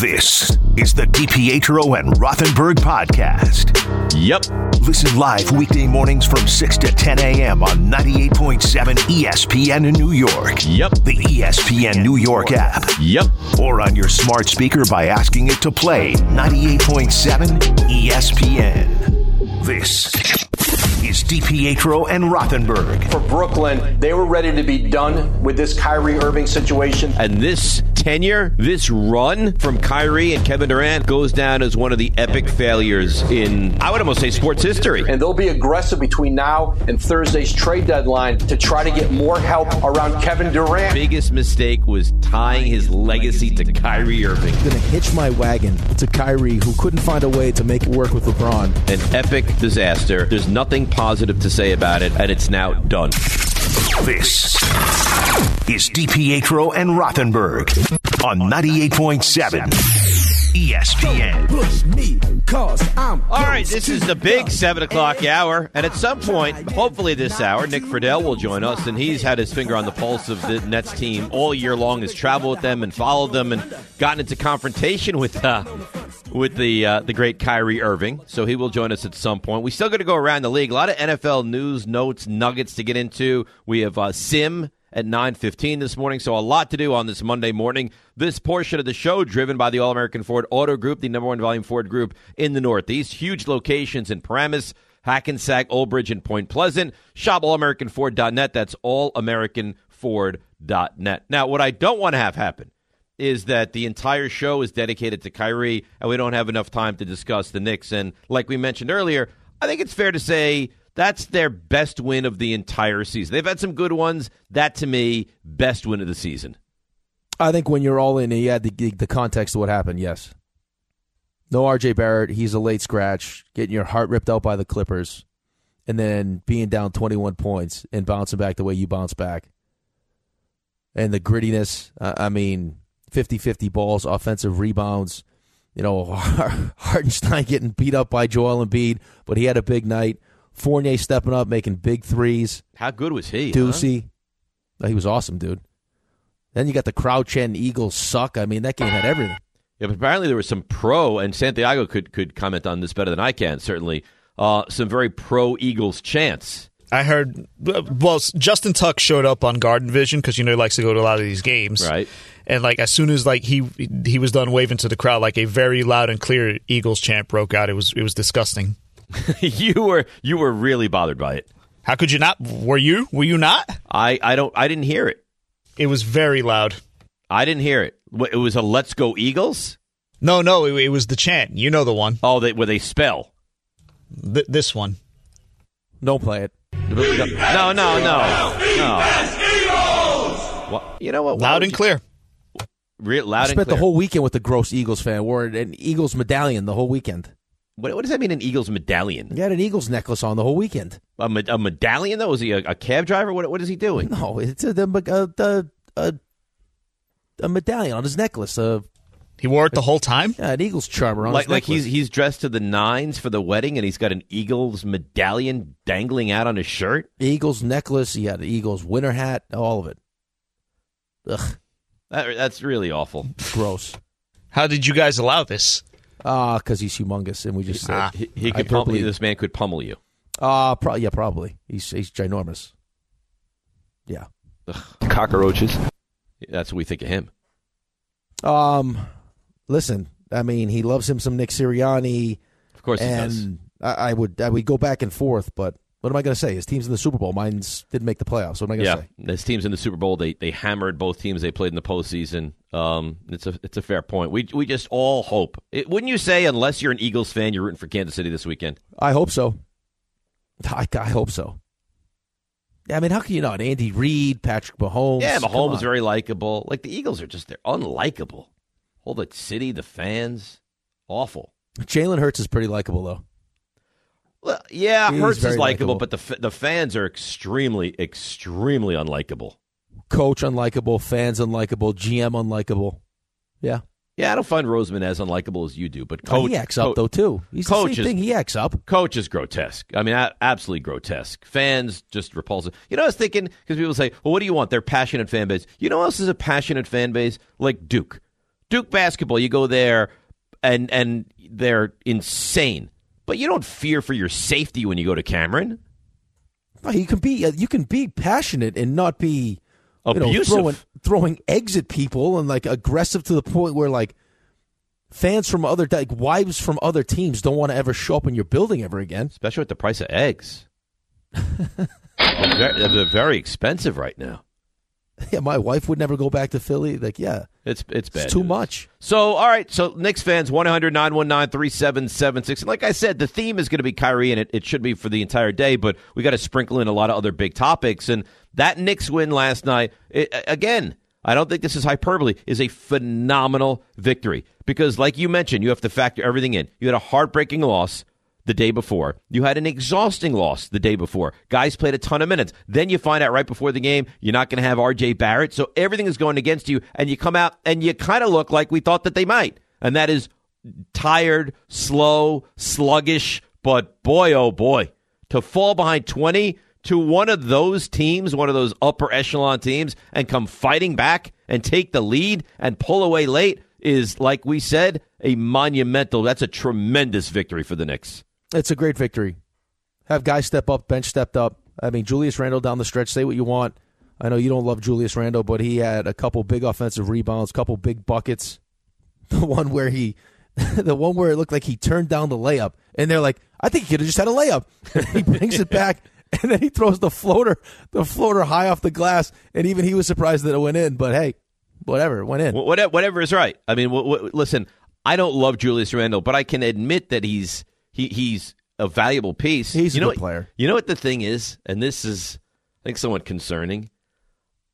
This is the DiPietro and Rothenberg podcast. Yep. Listen live weekday mornings from 6 to 10 a.m. on 98.7 ESPN in New York. Yep. The ESPN New York app. Yep. Or on your smart speaker by asking it to play 98.7 E ESPN. This is DiPietro and Rothenberg. for Brooklyn. They were ready to be done with this Kyrie Irving situation. And this tenure, this run from Kyrie and Kevin Durant goes down as one of the epic failures in, I would almost say, sports history. And they'll be aggressive between now and Thursday's trade deadline to try to get more help around Kevin Durant. Biggest mistake was tying his legacy to Kyrie Irving. going to hitch my wagon to Kyrie, who couldn't find a way to make it work with LeBron. An epic disaster. There's nothing positive to say about it, and it's now done. This is DiPietro and Rothenberg on 98.7 ESPN. Push me, cause I'm. All right, this is the big 7 o'clock hour, and at some point, hopefully this hour, Nick Friedell will join us, and he's had his finger on the pulse of the Nets team all year long, has traveled with them and followed them and gotten into confrontation with uh, with the uh, the great Kyrie Irving. So he will join us at some point. We still got to go around the league. A lot of NFL news, notes, nuggets to get into. We have uh, Sim at 9:15 this morning, so a lot to do on this Monday morning. This portion of the show driven by the All-American Ford Auto Group, the number 1 volume Ford group in the Northeast. Huge locations in Paramus, Hackensack, Old Bridge, and Point Pleasant. Shop allamericanford.net. That's allamericanford.net. Now, what I don't want to have happen is that the entire show is dedicated to Kyrie, and we don't have enough time to discuss the Knicks. And like we mentioned earlier, I think it's fair to say that's their best win of the entire season. They've had some good ones. That, to me, best win of the season. I think when you're all in, you add the, the context of what happened, yes. No RJ Barrett. He's a late scratch, getting your heart ripped out by the Clippers, and then being down 21 points and bouncing back the way you bounce back. And the grittiness, I mean, 50 50 balls, offensive rebounds. You know, Hartenstein getting beat up by Joel Embiid, but he had a big night. Fournier stepping up, making big threes. How good was he? huh? Oh, he was awesome, dude. Then you got the crowd chanting Eagles suck. I mean, that game had everything. Yeah, but apparently there was some pro, and Santiago could could comment on this better than I can. Certainly, uh, some very pro Eagles chants. I heard. Well, Justin Tuck showed up on Garden Vision because you know he likes to go to a lot of these games, Right. And like as soon as like he he was done waving to the crowd, like a very loud and clear Eagles chant broke out. It was it was disgusting. you were you were really bothered by it. How could you not? Were you? Were you not? I I don't I didn't hear it. It was very loud. I didn't hear it. It was a "Let's Go Eagles." No, no, it, it was the chant. You know the one. Oh, they, where they spell. Th- this one. Don't play it. No, no, no, no. What, you know what? Why Loud would and you- clear. Re- loud I and spent clear. the whole weekend with the gross Eagles fan. Wore an Eagles medallion the whole weekend. What, what does that mean? An Eagles medallion? He had an Eagles necklace on the whole weekend. A, me- a medallion? Though is he a, a cab driver? What what is he doing? No, it's a, the, uh, a, a medallion on his necklace. Uh, He wore it the whole time. yeah, an Eagles charmer on Like his like he's he's dressed to the nines for the wedding, and he's got an Eagles medallion dangling out on his shirt. Eagles necklace. He had an Eagles winter hat. All of it. Ugh, That, that's really awful. gross. How did you guys allow this? Ah, because he's humongous, and we just said, Ah. He, he could pummel you. This man could pummel you. ah, pro- yeah, probably. He's he's ginormous. Yeah. Cockroaches. That's what we think of him. Um, listen, I mean, he loves him some Nick Sirianni, Of course he does. and I, I would I would go back and forth, but what am I going to say? His team's in the Super Bowl. Mine's didn't make the playoffs. What am I going to Yeah, say? this team's in the Super Bowl. They they hammered both teams they played in the postseason. Um, it's a it's a fair point. We we just all hope. It, wouldn't you say? Unless you're an Eagles fan, you're rooting for Kansas City this weekend. I hope so. I, I hope so. Yeah, I mean, how can you not? Andy Reid, Patrick Mahomes. Yeah, Mahomes is very likable. Like the Eagles are just they're unlikable. Whole the city, the fans, awful. Jalen Hurts is pretty likable though. Well, yeah, He's Hurts is likable, but the the fans are extremely, extremely unlikable. Coach unlikable, fans unlikable, GM unlikable. Yeah, Yeah, I don't find Roseman as unlikable as you do, but coach he acts up though too. He's coach the same is- thing. He acts up. Coach is grotesque. I mean, absolutely grotesque. Fans just repulsive. You know, I was thinking because people say, "Well, what do you want?" They're passionate fan base. You know, who else is a passionate fan base like Duke. Duke basketball. You go there, and and they're insane. But you don't fear for your safety when you go to Cameron. You can be uh, you can be passionate and not be you know, Abusive. throwing throwing eggs at people and like aggressive to the point where like fans from other like wives from other teams don't want to ever show up in your building ever again. especially with the price of eggs. they're, they're very expensive right now. Yeah, my wife would never go back to Philly. Like, yeah, It's it's bad. it's too news. much. So, all right. So, Knicks fans, 1 919 3776. Like I said, the theme is going to be Kyrie, and it, it should be for the entire day, but we got to sprinkle in a lot of other big topics. And that Knicks win last night, it, again, I don't think this is hyperbole, is a phenomenal victory. Because, like you mentioned, you have to factor everything in. You had a heartbreaking loss the day before. You had an exhausting loss the day before. Guys played a ton of minutes. Then you find out right before the game you're not going to have RJ Barrett. So everything is going against you, and you come out and you kind of look like we thought that they might. And that is tired, slow, sluggish. But boy, oh boy, to fall behind 20 to one of those teams, one of those upper echelon teams, and come fighting back and take the lead and pull away late is, like we said, a monumental. That's a tremendous victory for the Knicks. It's a great victory. Have guys step up, bench stepped up. I mean, Julius Randle down the stretch. Say what you want. I know you don't love Julius Randle, but he had a couple big offensive rebounds, couple big buckets. The one where he, the one where it looked like he turned down the layup, and they're like, "I think he could have just had a layup." He brings it back, and then he throws the floater, the floater high off the glass, and even he was surprised that it went in. But hey, whatever, it went in. Whatever, whatever is right. I mean, listen, I don't love Julius Randle, but I can admit that he's he, he's a valuable piece. He's a you know good what- player. You know what the thing is, and this is, I think, somewhat concerning.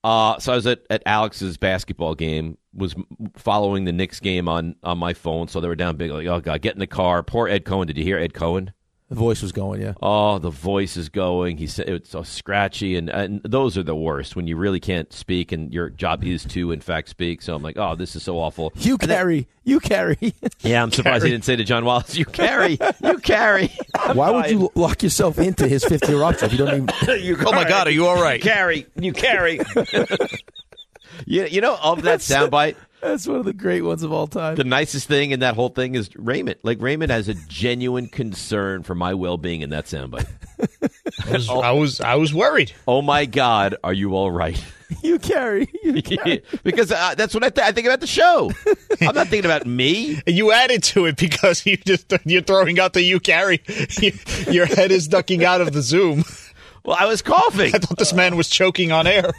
Uh, so I was at, at Alex's basketball game, was following the Knicks game on, on my phone. So they were down big, like, oh god, get in the car. Poor Ed Cohen. Did you hear Ed Cohen? The voice was going, yeah. Oh, the voice is going. He said it's so scratchy, and, and those are the worst when you really can't speak, and your job is to, in fact, speak. So I'm like, oh, this is so awful. You And then- carry, you carry. yeah, I'm surprised he didn't say to John Wallace, "You carry, you carry." Why would you lock yourself into his fifth year option if you don't even? you, Oh my God, are you all right? You carry, you carry. you, you know, of that soundbite, That's one of the great ones of all time. the nicest thing in that whole thing is Raymond. Like Raymond has a genuine concern for my well-being in that soundbite. I was, I was I was worried. Oh my God, are you all right? you carry. You carry. because uh, that's what I, th- I think about the show. I'm not thinking about me. You added to it because you just you're throwing out the you carry. Your head is ducking out of the Zoom. Well, I was coughing. I thought this man was choking on air.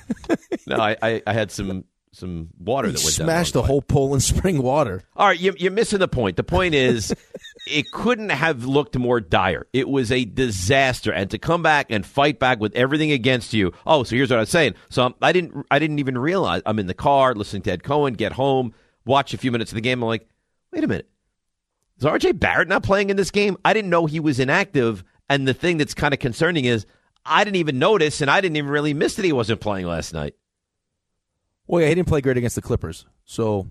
No, I, I, I had some some water that went smashed wrong the whole Poland Spring water. All right, you, you're missing the point. The point is, it couldn't have looked more dire. It was a disaster, and to come back and fight back with everything against you. Oh, so here's what I was saying. So I'm- I didn't, I didn't even realize I'm in the car listening to Ed Cohen. Get home, watch a few minutes of the game. I'm like, wait a minute, is R.J. Barrett not playing in this game? I didn't know he was inactive. And the thing that's kind of concerning is, I didn't even notice, and I didn't even really miss that he wasn't playing last night. Well, yeah, he didn't play great against the Clippers. So,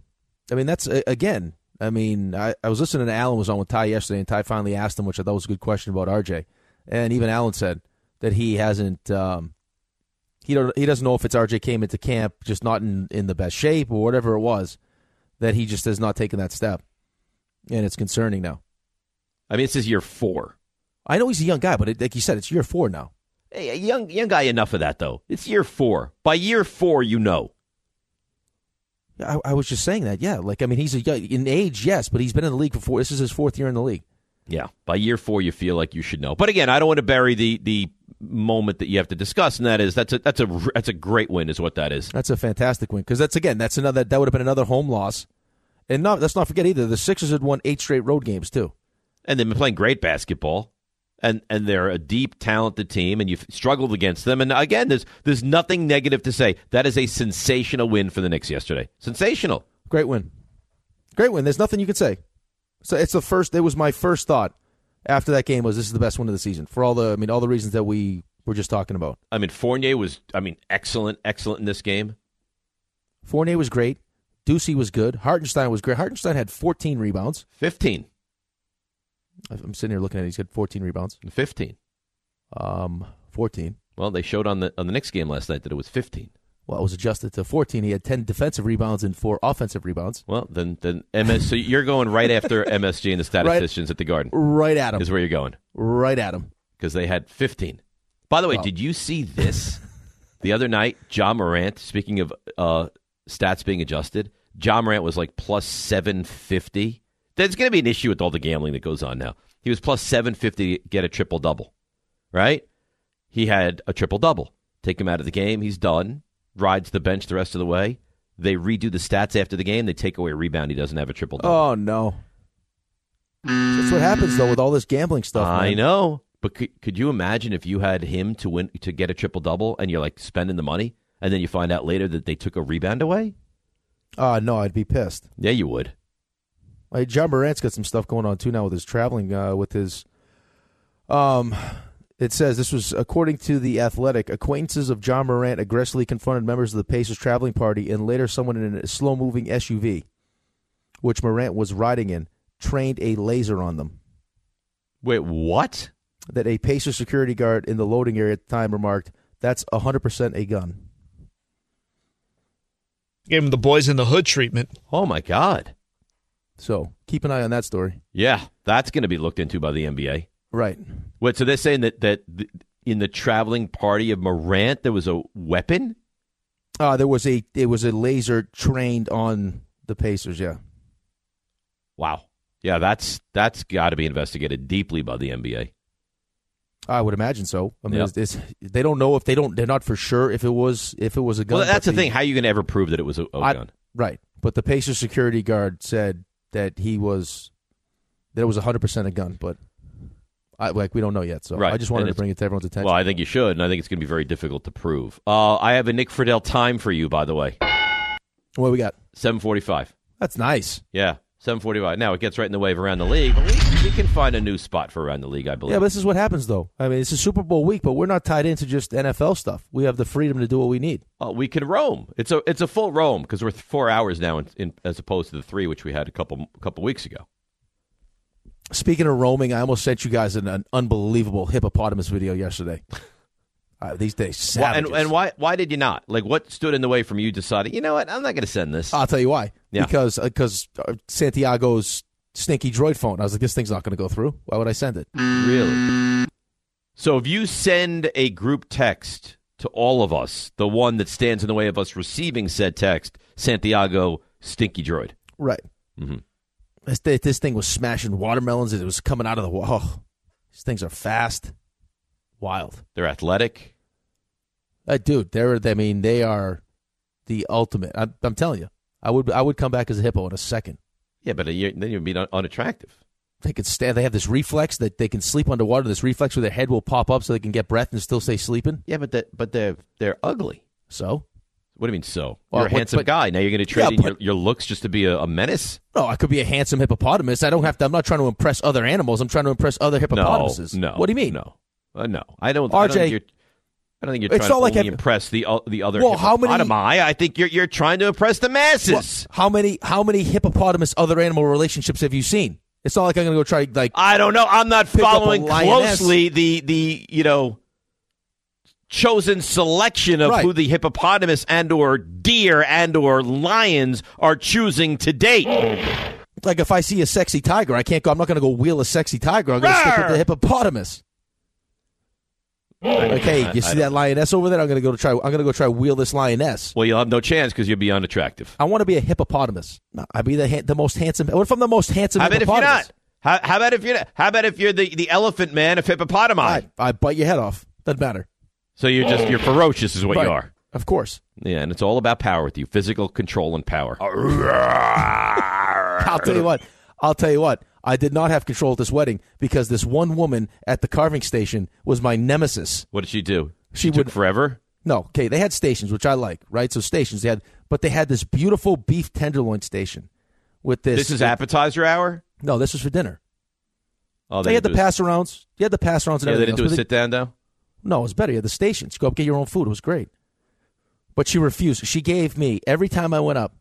I mean, that's again. I mean, I, I was listening to Alan was on with Ty yesterday, and Ty finally asked him, which I thought was a good question about RJ. And even Alan said that he hasn't. Um, he don't. He doesn't know if it's RJ came into camp just not in in the best shape or whatever it was. That he just has not taken that step, and it's concerning now. I mean, this is year four. I know he's a young guy, but it, like you said, it's year four now. Hey, young young guy, enough of that though. It's year four. By year four, you know. I, I was just saying that. Yeah, like I mean, he's a in age, yes, but he's been in the league for four. This is his fourth year in the league. Yeah, by year four, you feel like you should know. But again, I don't want to bury the the moment that you have to discuss, and that is that's a that's a that's a great win, is what that is. That's a fantastic win because that's again that's another that would have been another home loss, and not let's not forget either the Sixers had won eight straight road games too. And they've been playing great basketball, and and they're a deep, talented team, and you've struggled against them. And again, there's there's nothing negative to say. That is a sensational win for the Knicks yesterday. Sensational. Great win, great win. There's nothing you could say. So it's the first. It was my first thought after that game was this is the best one of the season for all the. I mean, all the reasons that we were just talking about. I mean, Fournier was, I mean, excellent, excellent in this game. Fournier was great. Ducey was good. Hartenstein was great. Hartenstein had 14 rebounds. 15. I'm sitting here looking at it. He's got 14 rebounds. 15. Um, 14. Well, they showed on the on the Knicks game last night that it was 15. Well, it was adjusted to 14. He had 10 defensive rebounds and four offensive rebounds. Well, then then MS. so you're going right after MSG and the statisticians at the Garden. Right at him. Is where you're going Right at him. because they had 15. By the way, Wow. did you see this the other night? Ja Morant. Speaking of uh, stats being adjusted, Ja Morant was like plus 750. There's going to be an issue with all the gambling that goes on now. He was plus 750 to get a triple double, right? He had a triple double. Take him out of the game. He's done. Rides the bench the rest of the way. They redo the stats after the game. They take away a rebound. He doesn't have a triple double. Oh, no. That's what happens, though, with all this gambling stuff. I man. know, but could, could you imagine if you had him to win to get a triple double and you're like spending the money, and then you find out later that they took a rebound away? Uh, no, I'd be pissed. Yeah, you would. Like, Ja Morant's got some stuff going on, too, now with his traveling, uh, with his. Um, it says this was according to the Athletic. Acquaintances of Ja Morant aggressively confronted members of the Pacers traveling party and later someone in a slow-moving SUV, which Morant was riding in, trained a laser on them. Wait, what? That a Pacers security guard in the loading area at the time remarked, "That's 100% a gun." Gave him the boys in the hood treatment. Oh my God! So keep an eye on that story. Yeah, that's going to be looked into by the NBA. Right. Wait, so they're saying that that th- in the traveling party of Morant there was a weapon? Uh, there was a it was a laser trained on the Pacers. Yeah. Wow. Yeah, that's that's got to be investigated deeply by the NBA. I would imagine so. I mean, Yeah. it's, it's, they don't know if they don't. They're not for sure if it was if it was a gun. Well, that's but the thing. How are you going to ever prove that it was a, a I- gun? right? But the Pacers security guard said that he was that it was 100 percent a gun, but I like we don't know yet. So Right. I just wanted to bring it to everyone's attention. Well, I think you should, and I think it's going to be very difficult to prove. Uh, I have a Nick Friedell time for you, by the way. what we got? Seven forty-five. That's nice. Yeah, seven forty-five. Now it gets right in the way of around the league, we can find a new spot for around the league, I believe. Yeah, but this is what happens though. I mean, it's a Super Bowl week, but we're not tied into just NFL stuff. We have the freedom to do what we need. Uh, we can roam. It's a it's a full roam because we're four hours now, in, in, as opposed to the three which we had a couple a couple weeks ago. Speaking of roaming, I almost sent you guys an, an unbelievable hippopotamus video yesterday. Uh, these days, Why, and, and why why did you not? Like, what stood in the way from you deciding? You know what? I'm not going to send this. I'll tell you why. Yeah. Because because uh, Santiago's stinky droid phone. I was like, this thing's not going to go through. Why would I send it? Really? So if you send a group text to all of us, the one that stands in the way of us receiving said text, Santiago Stinky Droid. Right. Mhm. This, this thing was smashing watermelons. and It was coming out of the wall. Oh, these things are fast, wild. They're athletic. Uh, dude, they're. I mean, they are the ultimate. I'm, I'm telling you, I would. I would come back as a hippo in a second. Yeah, but you then you'd be un- unattractive. They can stand. They have this reflex that they can sleep underwater. This reflex where their head will pop up so they can get breath and still stay sleeping. Yeah, but that but they're they're ugly. So What do you mean so? You're a handsome but- guy. Now you're going to trade Yeah, in your, your looks just to be a, a menace? No, I could be a handsome hippopotamus. I don't have to. I'm not trying to impress other animals. I'm trying to impress other hippopotamuses. No, no. What do you mean? No, uh, no. I don't. I don't RJ, think you're, I don't think you're it's trying to like impress the o- the other Well, how many-. I think you're you're trying to impress the masses. Well, how many? How many hippopotamus other animal relationships have you seen? It's not like I'm going to go try like. I don't know. I'm not Pick up a following closely the the you know chosen selection of Right. who the hippopotamus and or deer and or lions are choosing to date. Like if I see a sexy tiger, I can't go. I'm not going to go wheel a sexy tiger. I'm going to stick with the hippopotamus. Okay, I- you see that lioness over there? I'm going to go to try. I'm going to go try wheel this lioness. Well, you'll have no chance because you'll be unattractive. I want to be a hippopotamus. No, I'd be the ha- the most handsome. What if I'm the most handsome How about if you're not? How, how about if you're not? How about if you're the, the elephant man of hippopotami? I, I bite your head off. Doesn't matter. So you're just you're ferocious, is what Right. you are. Of course. Yeah, and it's all about power with you, physical control and power. I'll tell you what. I'll tell you what. I did not have control at this wedding because this one woman at the carving station was my nemesis. What did she do? She took would- forever. No, okay, they had stations, which I like, right? So stations they had, but they had this beautiful beef tenderloin station with this. This is appetizer hour. No, this was for dinner. Oh, They had the didn't do a- pass arounds. You had the pass arounds and Yeah, they didn't do a sit down though. No, it was better. You had the stations. Go up, get your own food. It was great. But she refused. She gave me every time I went up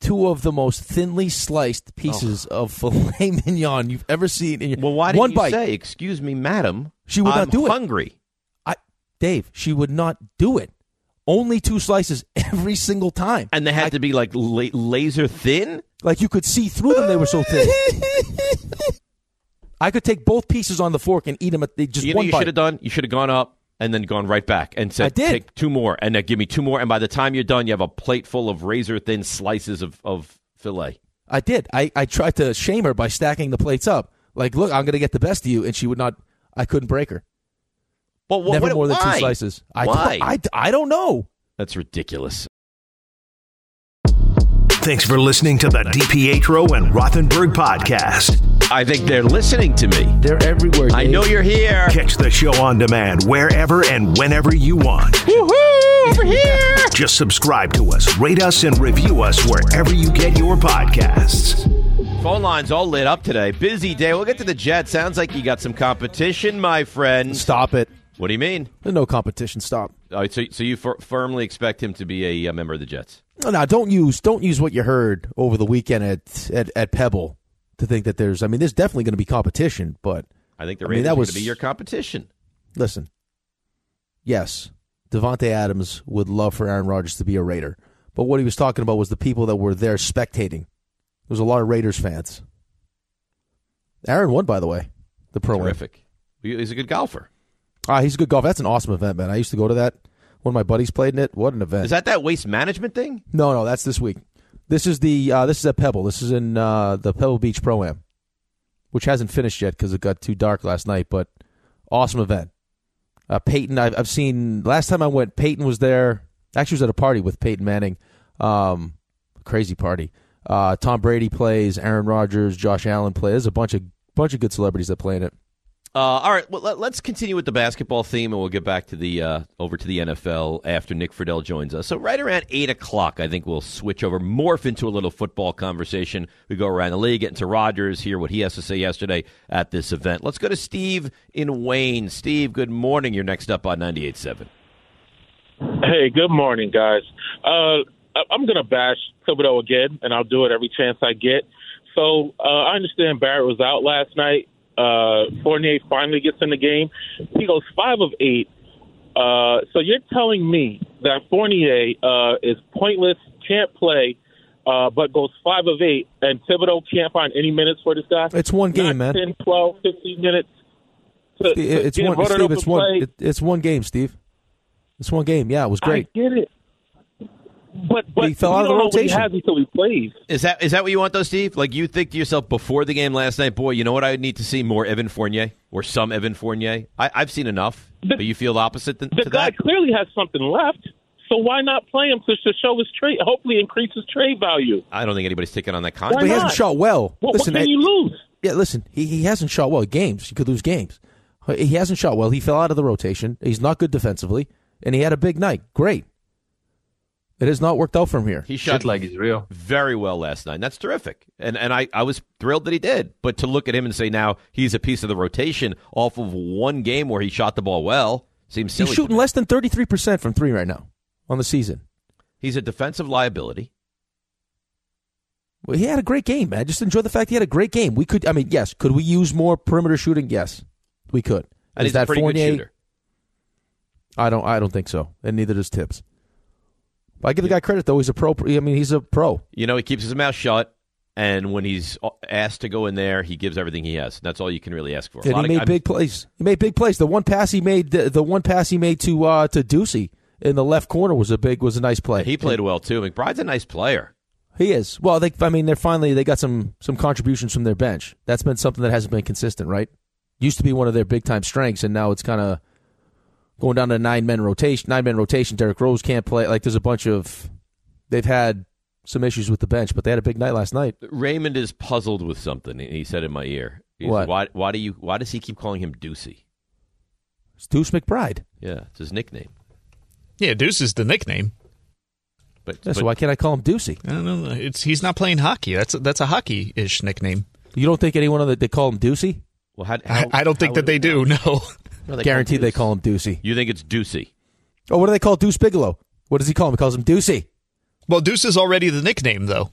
two of the most thinly sliced pieces of filet mignon you've ever seen in your Well, why didn't one you bite. say, "Excuse me, madam"? She would I'm not do it. Hungry. I, Dave, she would not do it. Only two slices every single time. And they had I- to be like la- laser thin. like you could see through them. They were so thin. I could take both pieces on the fork and eat them at the, just you know, one you should have done. You should have gone up and then gone right back and said, I did. "Take two more," and then give me two more. And by the time you're done, you have a plate full of razor thin slices of, of fillet. I did. I, I tried to shame her by stacking the plates up. Like, look, I'm going to get the best of you, and she would not. I couldn't break her. But what, Never what- more than two slices. I why? Don't, I, I don't know. That's ridiculous. Thanks for listening to the DiPietro and Rothenberg podcast. I think they're listening to me. They're everywhere. I know you're here. Catch the show on demand wherever and whenever you want. Woohoo! Over here. Just subscribe to us, rate us, and review us wherever you get your podcasts. Phone lines all lit up today. Busy day. We'll get to the Jets. Sounds like you got some competition, my friend. Stop it. What do you mean? No competition. Stop. Oh, so, so you fir- firmly expect him to be a, uh member of the Jets? No, no, don't use don't use what you heard over the weekend at at, at Pebble to think that there's. I mean, there's definitely going to be competition, but I think the I mean, Raiders that are going was- to be your competition. listen. Yes, Davante Adams would love for Aaron Rodgers to be a Raider, but what he was talking about was the people that were there spectating. There was a lot of Raiders fans. Aaron won, by the way, the pro. Terrific. He- He's a good golfer. Ah, he's a good golfer. That's an awesome event, man. I used to go to that. One of my buddies played in it. What an event! Is that that waste management thing? No, no, that's this week. This is the uh, this is at Pebble. This is in uh, the Pebble Beach Pro Am, which hasn't finished yet because it got too dark last night. But awesome event. Uh, Peyton, I've, I've seen last time I went. Peyton was there. Actually, was at a party with Peyton Manning. Um, crazy party. Uh, Tom Brady plays. Aaron Rodgers, Josh Allen plays. There's a bunch of bunch of good celebrities that play in it. Uh, all right, well, let, us continue with the basketball theme, and we'll get back to the uh, over to the NFL after Nick Friedell joins us. So, right around eight o'clock, I think we'll switch over, morph into a little football conversation. We go around the league, get into Rodgers, hear what he has to say yesterday at this event. Let's go to Steve in Wayne. Steve, good morning. You're next up on 98.7. Hey, good morning, guys. Uh, I'm going to bash Thibodeau again, and I'll do it every chance I get. So uh, I understand Barrett was out last night. Uh, Fournier finally gets in the game. He goes five of eight. Uh, so you're telling me that Fournier uh, is pointless, can't play, uh, but goes five of eight, and Thibodeau can't find any minutes for this guy? It's one game, Not man. 10, 12, 15 minutes. To, to It's get one. Steve, it's one. It, it's one game, Steve. It's one game. Yeah, it was great. I get it. But but He fell out of the don't know what rotation. He has until he plays. Is that is that what you want, though, Steve? Like you think to yourself before the game last night, boy, you know what I need to see more Evan Fournier or some Evan Fournier. I, I've seen enough, The- but you feel the opposite th- The to guy that. clearly has something left. So why not play him to, to show his trade? Hopefully, increase his trade value. I don't think anybody's taking on that Why But contract. he hasn't shot well. What, listen, what I- can you lose? Yeah, listen, he, he hasn't shot well. Games, you could lose games. He hasn't shot well. He fell out of the rotation. He's not good defensively, and he had a big night. Great. It has not worked out from here. He shot Shit like he's real. very well last night. And that's terrific. And and I, I was thrilled that he did. But to look at him and say now he's a piece of the rotation off of one game where he shot the ball well seems silly. He's to shooting me. less than 33% from three right now on the season. He's a defensive liability. Well, he had a great game, man. Just enjoy the fact he had a great game. We could, I mean, yes. Could we use more perimeter shooting? Yes, we could. And Is he's a that pretty Fournier? good shooter. I don't. I don't think so. And neither does Thibs. But I give the guy credit though. He's a pro. I mean, he's a pro. You know, he keeps his mouth shut. And when he's asked to go in there, he gives everything he has. That's all you can really ask for. And he of- made I'm- big plays. He made big plays. The one pass he made, the, the one pass he made to uh, to Ducey in the left corner was a big was a nice play. He played well too. McBride's a nice player. He is. Well, they. I mean, they're finally they got some some contributions from their bench. That's been something that hasn't been consistent, right? Used to be one of their big time strengths, and now it's kind of going down to nine men rotation. Nine men rotation. Derrick Rose can't play. Like there's a bunch of. They've had some issues with the bench, but they had a big night last night. Raymond is puzzled with something. He said in my ear. What? Why? Why do you? Why does he keep calling him Deucey? It's Deuce McBride. Yeah, it's his nickname. Yeah, Deuce is the nickname. But, Yeah, so why can't I call him Deucey? I don't know. It's he's not playing hockey. That's a, that's a hockey ish nickname. You don't think anyone on the, they call him Deucey? Well, how, I, how- I don't think that they would- do. No. No, they Guaranteed call they him call him Deucey. You think it's Deucey? Oh, what do they call Deuce Bigalow? What does he call him? He calls him Deucey. Well, Deuce is already the nickname, though.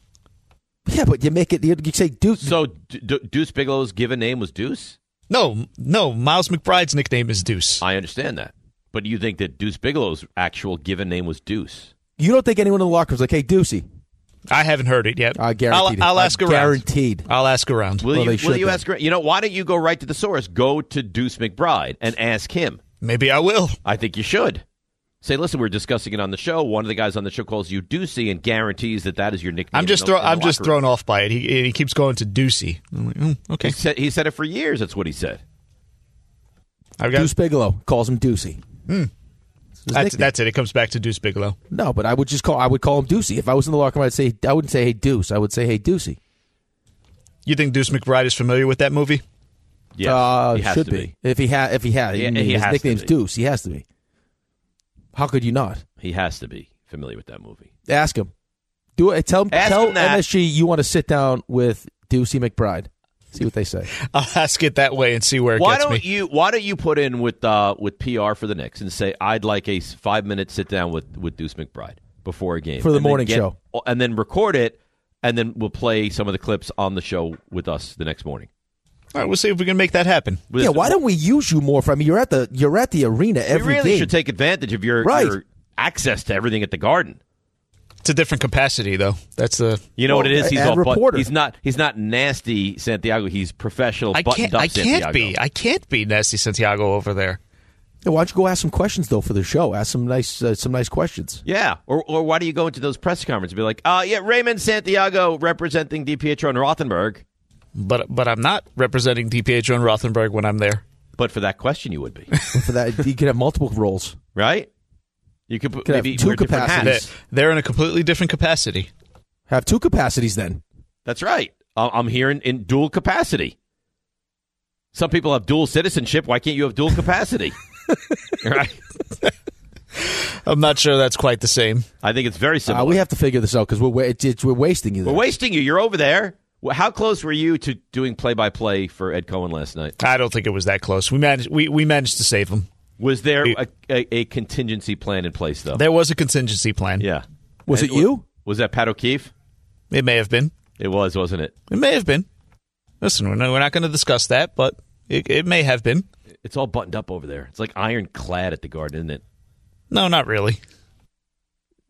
Yeah, but you make it. You, you say Deuce. So D- D- Deuce Bigalow's given name was Deuce. No, no. Miles McBride's nickname is Deuce. I understand that, but you think that Deuce Bigalow's actual given name was Deuce? You don't think anyone in the locker room's like, "Hey, Deucey"? I haven't heard it yet. I guaranteed. I'll, I'll ask I around. Guaranteed. I'll ask around. Will Well, you? Will you then. ask? You know, why don't you go right to the source? Go to Deuce McBride and ask him. Maybe I will. I think you should. Say, listen, we're discussing it on the show. One of the guys on the show calls you Deucey and guarantees that that is your nickname. I'm just the- throw, I'm just locker room. thrown off by it. He he keeps going to Deucey. I'm like, mm, okay. He said, he said it for years. That's what he said. I've got Deuce Bigalow calls him Deucey. His that's nickname. that's it. It comes back to Deuce Bigalow. No, but I would just call. I would call him Deucey. If I was in the locker room, I'd say I wouldn't say Hey Deuce. I would say Hey Deucey. You think Deuce McBride is familiar with that movie? Yeah, uh, he has should to be. if he had. If he had, Yeah, I mean, he his has nickname's. Deuce. He has to be. How could you not He has to be familiar with that movie. ask him? Do it. Tell Ask tell him that. MSG you want to sit down with Deucey McBride. See what they say. I'll ask it that way and see where it Why gets don't me. you? Why don't you put in with uh, with PR for the Knicks and say I'd like a five minute sit down with with Deuce McBride before a game For the morning get- show. and then record it, and then we'll play some of the clips on the show with us the next morning. All right, we'll see if we can make that happen. With- yeah. Why don't we use you more? For I mean, you're at the you're at the arena we every really game. should take advantage of your, Right. your access to everything at the Garden. It's a different capacity, though. That's the. You know what it is? He's and all but- reporter. he's not. He's not nasty Santiago. He's professional. I buttoned can't. up I can't Santiago. be. I can't be Nasty Santiago over there. Yeah, why don't you go ask some questions though for the show? Ask some nice uh, some nice questions. Yeah, or or why do you go into those press conferences and be like, uh, yeah, Raymond Santiago representing DiPietro and Rothenberg. But but I'm not representing DiPietro and Rothenberg when I'm there. But for that question, you would be For that, you could have multiple roles. right. You could put, Could have maybe two capacities. hats. They're, they're in a completely different capacity. Have two capacities then. That's right. I- I'm here in, in dual capacity. Some people have dual citizenship. Why can't you have dual capacity? right. I'm not sure that's quite the same. I think it's very similar. Uh, we have to figure this out because we're it's, it's, we're wasting you. We're wasting you. You're over there. How close were you to doing play by play for Ed Cohen last night? I don't think it was that close. We managed. We, we managed to save him. Was there a, a, a contingency plan in place though? There was a contingency plan. yeah. Was And it you? Was that Pat O'Keefe? It may have been. It was, wasn't it? It may have been. Listen, we're not, we're not going to discuss that, but it, it may have been. It's all buttoned up over there. It's like ironclad at the Garden, isn't it? No, not really.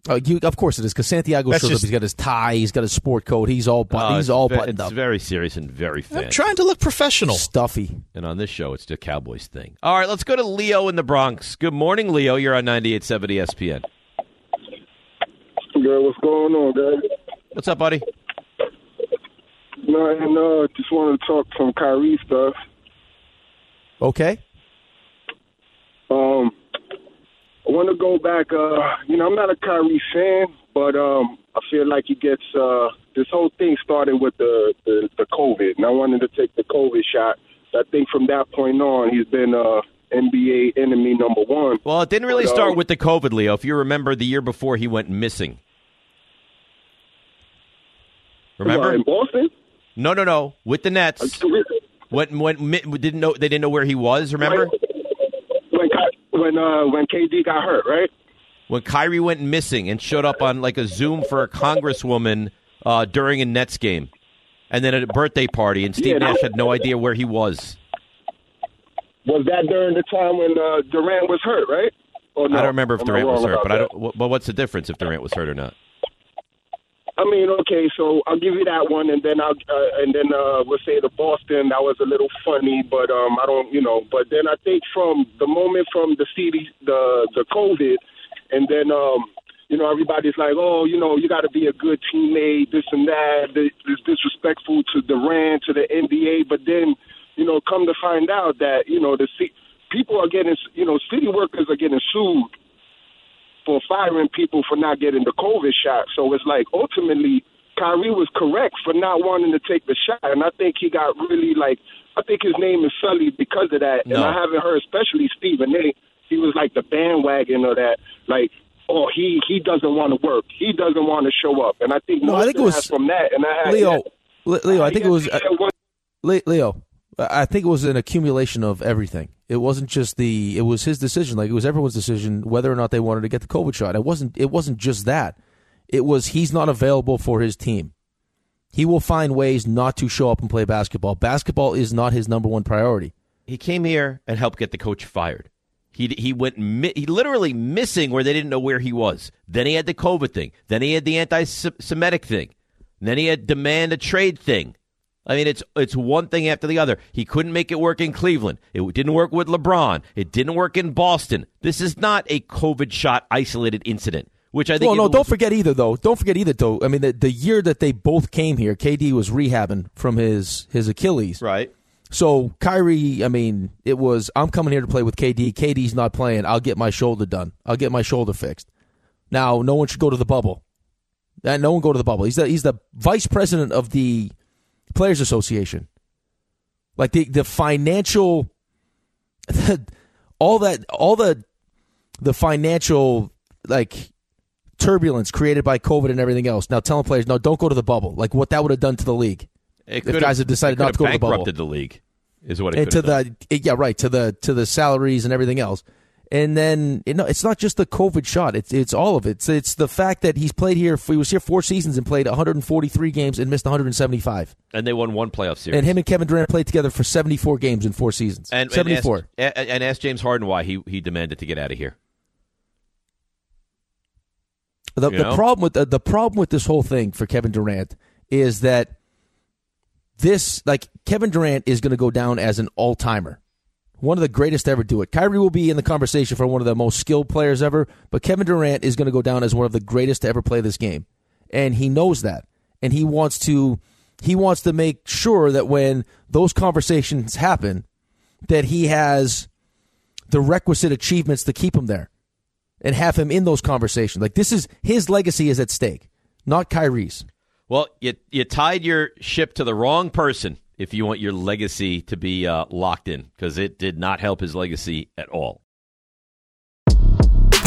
Uh, you, of course it is because Santiago That's shows just- up. He's got his tie. He's got his sport coat. He's all button, Uh, he's all ve- buttoned It's up. very serious and very I'm trying to look professional. Stuffy. And on this show, it's the Cowboys thing. All right, let's go to Leo in the Bronx. Good morning, Leo. You're on 98.7 ESPN. Girl, what's going on, guys? What's up, buddy? No, and uh, just wanted to talk some Kyrie stuff. Okay. Um, I want to go back. Uh, you know, I'm not a Kyrie fan, but um, I feel like he gets uh, this whole thing started with the, the the COVID, and I wanted to take the COVID shot. I think from that point on, he's been uh, NBA enemy number one. Well, it didn't really But, start um, with the COVID, Leo. If you remember, the year before he went missing. Remember? In Boston? No, no, no. With the Nets, when when mi- didn't know they didn't know where he was. Remember Ky- when uh, when KD got hurt, right? when Kyrie went missing and showed up on like a Zoom for a congresswoman uh, during a Nets game, and then at a birthday party, and Steve Yeah, Nash had no idea where he was. Was that during the time when uh, Durant was hurt, right? Or no? I don't remember if Durant was hurt, but I don't. But what's the difference if Durant was hurt or not? I mean, okay, so I'll give you that one, and then I'll uh, and then uh, we'll say the Boston that was a little funny, but um, I don't, you know, but then I think from the moment from the CD, the the COVID, and then um, you know, everybody's like, oh, you know, you got to be a good teammate, this and that. Is disrespectful to Durant, to the NBA, but then, you know, come to find out that you know the C- people are getting, you know, city workers are getting sued for firing people for not getting the COVID shot. So it's like ultimately Kyrie was correct for not wanting to take the shot, and I think he got really like I think his name is sullied because of that. And I haven't heard, especially Stephen A. He was like the bandwagon of that, like. Oh, he he doesn't want to work. He doesn't want to show up, and I think No, I think it was- from that. And I had Leo, Le- Leo, I think it was. Uh, Leo, I think it was an accumulation of everything. It wasn't just the. It was his decision. Like it was everyone's decision whether or not they wanted to get the COVID shot. It wasn't. It wasn't just that. It was he's not available for his team. He will find ways not to show up and play basketball. Basketball is not his number one priority. He came here and helped get the coach fired. He he went mi- he literally missing where they didn't know where he was. Then he had the COVID thing. Then he had the anti-Semitic thing. then he had demand a trade thing. I mean, it's it's one thing after the other. He couldn't make it work in Cleveland. It didn't work with LeBron. It didn't work in Boston. This is not a COVID shot isolated incident. Which I think. Well, no, don't forget either though. Don't forget either though. I mean, the, the year that they both came here, KD was rehabbing from his his Achilles. Right. So Kyrie, I mean, it was I'm coming here to play with KD. KD's not playing. I'll get my shoulder done. I'll get my shoulder fixed. Now, no one should go to the bubble. Uh, no one go to the bubble. He's the he's the vice president of the Players Association. Like the the financial, all that all the the financial like turbulence created by COVID and everything else. Now telling players, no, don't go to the bubble. Like what that would have done to the league. It if guys have decided not to go to the bubble, bankrupted the league is what it and to done. the yeah right to the to the salaries and everything else. And then you know, it's not just the COVID shot; it's it's all of it. It's, it's the fact that he's played here. He was here four seasons and played 143 games and missed 175. And they won one playoff series. And him and Kevin Durant played together for 74 games in four seasons. and, 74. And ask, and ask James Harden why he he demanded to get out of here. The, You the problem with the, the problem with this whole thing for Kevin Durant is that this like Kevin Durant is going to go down as an all timer, one of the greatest to ever do it. Kyrie will be in the conversation for one of the most skilled players ever, but Kevin Durant is going to go down as one of the greatest to ever play this game, and he knows that, and he wants to he wants to make sure that when those conversations happen, that he has the requisite achievements to keep him there and have him in those conversations. Like this is his legacy is at stake, not Kyrie's. Well, you you tied your ship to the wrong person if you want your legacy to be uh, locked in because it did not help his legacy at all.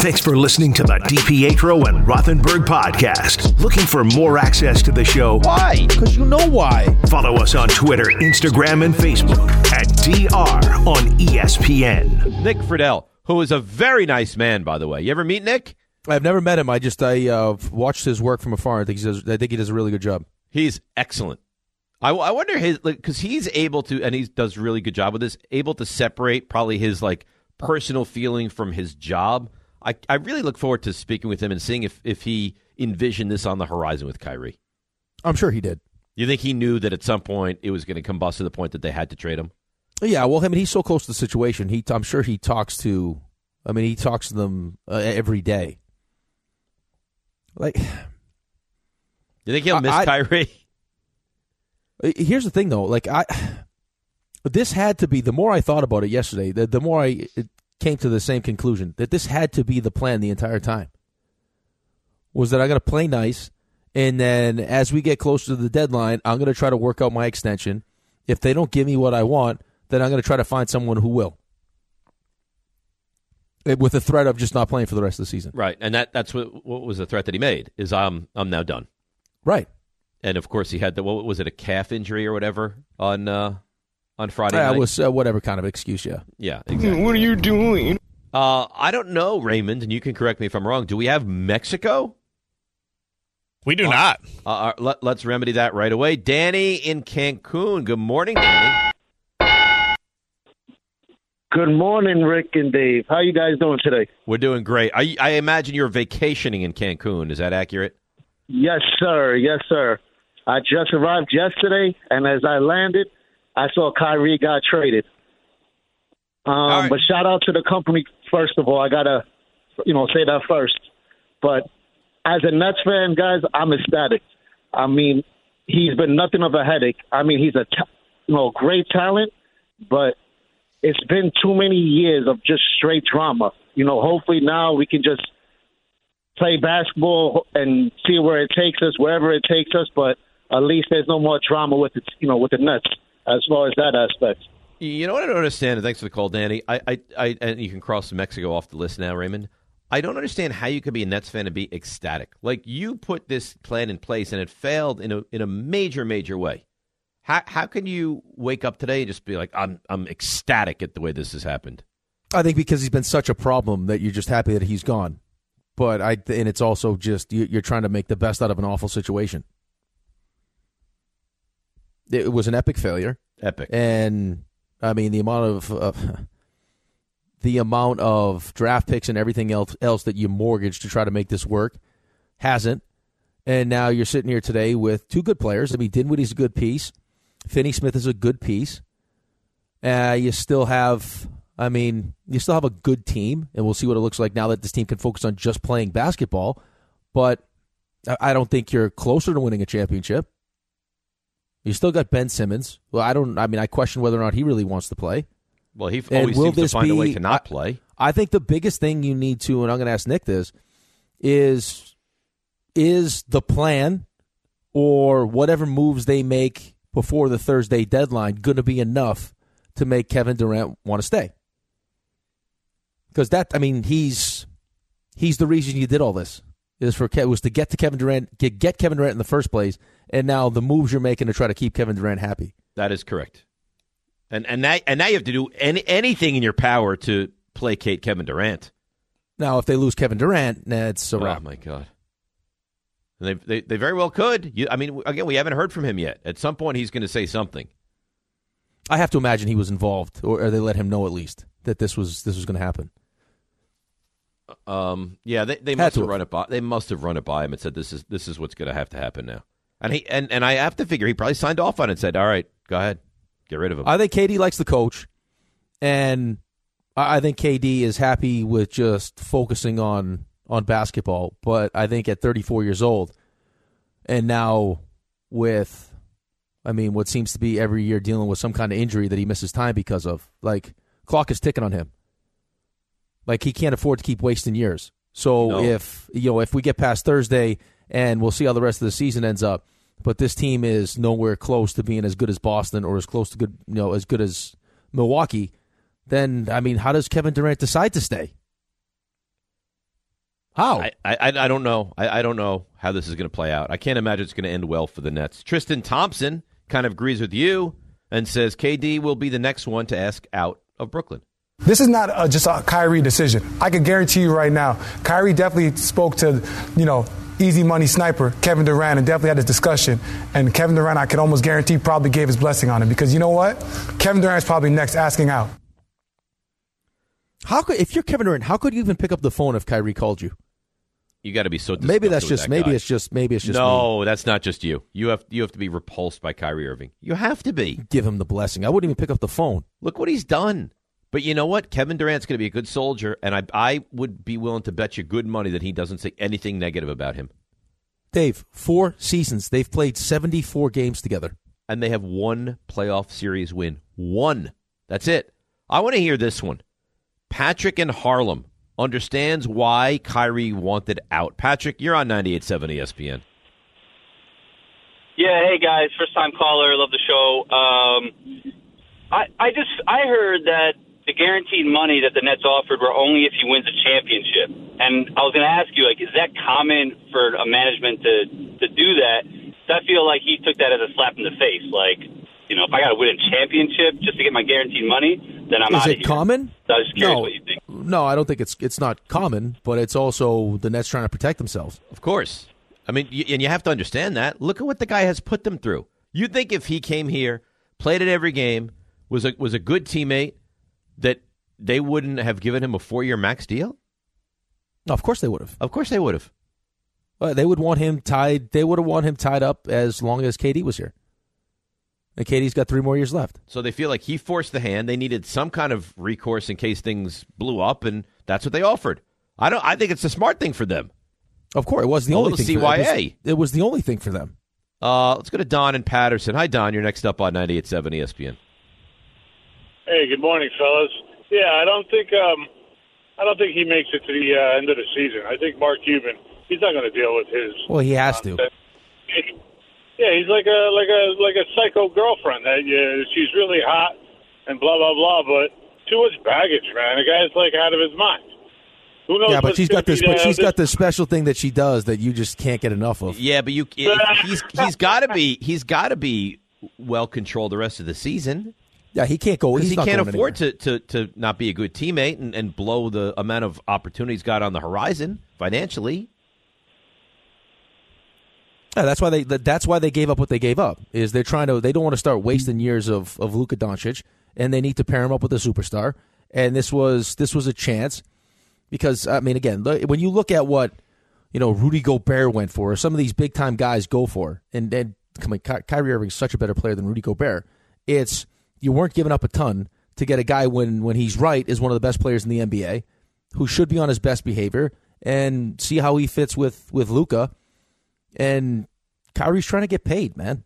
Thanks for listening to the DiPietro and Rothenberg podcast. Looking for more access to the show? Why? Because you know why. Follow us on Twitter, Instagram, and Facebook at DR on ESPN. Nick Friedell, who is a very nice man, by the way. You ever meet Nick? I've never met him. I just I uh, watched his work from afar. I think he does. I think he does a really good job. He's excellent. I, I wonder his because he's able to, and he does really good job with this. Able to separate probably his like personal feeling from his job. I, I really look forward to speaking with him and seeing if if he envisioned this on the horizon with Kyrie. I'm sure he did. You think he knew that at some point it was going to combust to the point that they had to trade him? Yeah, well, I mean, he's so close to the situation. He, I'm sure he talks to. I mean, he talks to them uh, every day. Like, You think he'll miss I- Kyrie? Uh, Here's the thing, though. Like I, this had to be. The more I thought about it yesterday, the, the more I it came to the same conclusion that this had to be the plan the entire time. Was that I got to play nice, and then as we get closer to the deadline, I'm going to try to work out my extension. If they don't give me what I want, then I'm going to try to find someone who will. With the threat of just not playing for the rest of the season. Right, and that that's what what was the threat that he made is I'm I'm now done. Right. And of course he had the what was it a calf injury or whatever on uh, on Friday That night. was uh, whatever kind of excuse, yeah. yeah, exactly. What are you doing? Uh, I don't know, Raymond, and you can correct me if I'm wrong. Do we have Mexico? We do not. Uh, uh, let, let's remedy that right away. Danny in Cancun. Good morning, Danny. Good morning, Rick and Dave. How are you guys doing today? We're doing great. I, I imagine you're vacationing in Cancun. Is that accurate? Yes, sir. Yes, sir. I just arrived yesterday, and as I landed, I saw Kyrie got traded. Um, right. But shout out to the company first of all. I gotta, you know, say that first. But as a Nets fan, guys, I'm ecstatic. I mean, he's been nothing of a headache. I mean, he's a ta- you know great talent, but it's been too many years of just straight drama. You know, hopefully now we can just play basketball and see where it takes us, wherever it takes us. But at least there's no more drama with it, you know, with the Nets as far as that aspect. You know what I don't understand, and thanks for the call, Danny. I, I, I, and you can cross Mexico off the list now, Raymond. I don't understand how you could be a Nets fan and be ecstatic. Like you put this plan in place, and it failed in a in a major, major way. How how can you wake up today and just be like, I'm I'm ecstatic at the way this has happened? I think because he's been such a problem that you're just happy that he's gone. But I and it's also just you- you're trying to make the best out of an awful situation. It was an epic failure. Epic. And I mean the amount of uh, the amount of draft picks and everything else else that you mortgaged to try to make this work hasn't. And now you're sitting here today with two good players. I mean, Dinwiddie's a good piece. Finney Smith is a good piece. Uh, you still have, I mean, you still have a good team, and we'll see what it looks like now that this team can focus on just playing basketball. But I I don't think you're closer to winning a championship. You still got Ben Simmons. Well, I don't. I mean, I question whether or not he really wants to play. Well, he And always will seems to this find a way be- to not I- play. I think the biggest thing you need to, and I'm going to ask Nick this, is is the plan or whatever moves they make before the Thursday deadline going to be enough to make Kevin Durant want to stay? Because that, I mean, he's he's the reason you did all this is for was to get to Kevin Durant, get, get Kevin Durant in the first place, and now the moves you're making to try to keep Kevin Durant happy. That is correct. And and now and now you have to do any, anything in your power to placate Kevin Durant. Now, if they lose Kevin Durant, nah, it's a Oh my god. And they, they they very well could. You, I mean, again, we haven't heard from him yet. At some point, he's going to say something. I have to imagine he was involved, or, or they let him know at least that this was this was going to happen. Um, yeah, they, they must have have. run it by. They must have run it by him and said, "This is this is what's going to have to happen now." And he and, and I have to figure he probably signed off on it and said, "All right, go ahead, get rid of him." I think KD likes the coach, and I I think KD is happy with just focusing on on basketball. But I think at 34 years old, and now with, I mean, what seems to be every year dealing with some kind of injury that he misses time because of, like clock is ticking on him. Like he can't afford to keep wasting years. So No. if you know if we get past Thursday and we'll see how the rest of the season ends up, but this team is nowhere close to being as good as Boston or as close to good you know as good as Milwaukee, then I mean, how does Kevin Durant decide to stay? How? I, I I don't know. I, I don't know how this is going to play out. I can't imagine it's going to end well for the Nets. Tristan Thompson kind of agrees with you and says KD will be the next one to ask out of Brooklyn. This is not uh just a Kyrie decision. I can guarantee you right now, Kyrie definitely spoke to, you know, easy money sniper Kevin Durant and definitely had this discussion. And Kevin Durant, I can almost guarantee, probably gave his blessing on it because you know what? Kevin Durant's probably next asking out. How could if you're Kevin Durant, how could you even pick up the phone if Kyrie called you? You got to be so. Maybe that's just that maybe guy. it's just maybe it's just no, that's not just you. You have you have to be repulsed by Kyrie Irving. You have to be. Give him the blessing. I wouldn't even pick up the phone. Look what he's done. But you know what? Kevin Durant's going to be a good soldier, and I I would be willing to bet you good money that he doesn't say anything negative about him. Dave, four seasons. They've played 74 games together. And they have one playoff series win. One. That's it. I want to hear this one. Patrick in Harlem understands why Kyrie wanted out. Patrick, you're on 98.7 ESPN. Yeah, hey guys, first time caller, love the show. Um, I I just I heard that the guaranteed money that the Nets offered were only if he wins a championship, and I was going to ask you like, is that common for a management to to do that? So I feel like he took that as a slap in the face. Like, you know, if I got to win a championship just to get my guaranteed money, then I'm Is out it of here. common? So I was just curious No. what you think. No, I don't think it's it's not common, but it's also the Nets trying to protect themselves. Of course. I mean, y- and you have to understand that. Look at what the guy has put them through. You'd think if he came here, played at every game, was a was a good teammate, that they wouldn't have given him a four year max deal? No, of course they would have. Of course they would have. Uh, they would want him tied. They would have want him tied up as long as KD was here. And KD's got three more years left. So they feel like he forced the hand. They needed some kind of recourse in case things blew up, and that's what they offered. I don't. I think it's a smart thing for them. Of course, it was the A only thing. For, it, was, CYA. it was the only thing for them. Uh, let's go to Don and Patterson. Hi, Don. You're next up on 98.7 ESPN. Hey, good morning, fellas. Yeah, I don't think um, I don't think he makes it to the uh, end of the season. I think Mark Cuban, he's not going to deal with his. Well, he has to. Yeah, he's like a like a like a psycho girlfriend that uh, she's really hot and blah blah blah, but too much baggage, man. The guy's like out of his mind. Who knows? Yeah, but what's she's got this. But uh, she's got this special thing that she does that you just can't get enough of. Yeah, but you he's he's got to be he's got to be well controlled the rest of the season. Yeah, he can't go. He's he can't afford to, to, to not be a good teammate and, and blow the amount of opportunities got on the horizon financially. Yeah, that's why they that's why they gave up what they gave up. Is they're trying to they don't want to start wasting years of of Luka Doncic, and they need to pair him up with a superstar. And this was this was a chance because I mean, again, when you look at what you know Rudy Gobert went for, or some of these big time guys go for, and and come on, Ky- Kyrie Irving's such a better player than Rudy Gobert. It's you weren't giving up a ton to get a guy when when he's right is one of the best players in the NBA, who should be on his best behavior, and see how he fits with with Luka and Kyrie's trying to get paid, man.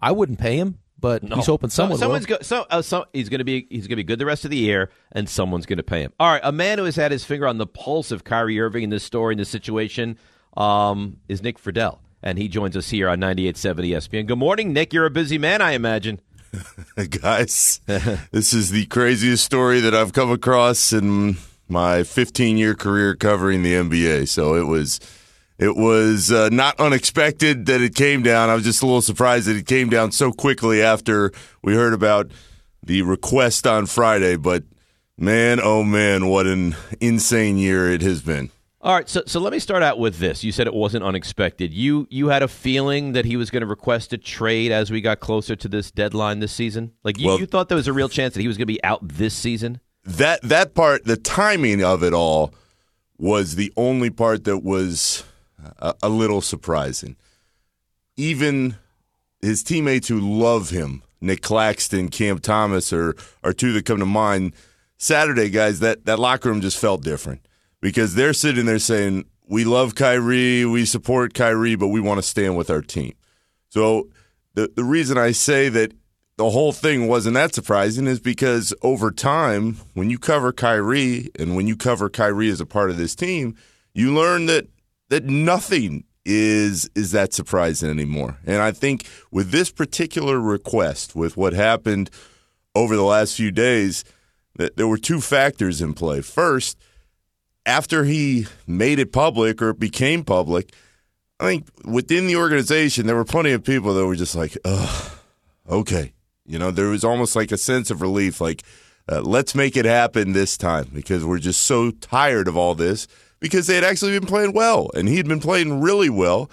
I wouldn't pay him, but No. he's hoping someone So, someone's will. go, so, uh, so he's going to be he's going to be good the rest of the year, and someone's going to pay him. All right, a man who has had his finger on the pulse of Kyrie Irving in this story, in this situation, um, is Nick Friedell, and he joins us here on 98.7 ESPN. Good morning, Nick. You're a busy man, I imagine. Guys, this is the craziest story that I've come across in my 15 year career covering the NBA. So it was. It was uh, not unexpected that it came down. I was just a little surprised that it came down so quickly after we heard about the request on Friday. But man, oh man, what an insane year it has been. All right, so so let me start out with this. You said it wasn't unexpected. You you had a feeling that he was going to request a trade as we got closer to this deadline this season. Like you, Well- you thought there was a real chance that he was going to be out this season. that that part, the timing of it all, was the only part that was a, a little surprising. Even his teammates who love him, Nick Claxton, Cam Thomas, are are two that come to mind. Saturday, guys, that that locker room just felt different because they're sitting there saying, "We love Kyrie, we support Kyrie, but we want to stand with our team." So the the reason I say that the whole thing wasn't that surprising is because over time, when you cover Kyrie and when you cover Kyrie as a part of this team, you learn that that nothing is is that surprising anymore. And I think with this particular request, with what happened over the last few days, that there were two factors in play. First, after he made it public or it became public, I think within the organization there were plenty of people that were just like, "Ugh, okay." You know, there was almost like a sense of relief, like, uh, let's make it happen this time because we're just so tired of all this because they had actually been playing well and he'd been playing really well.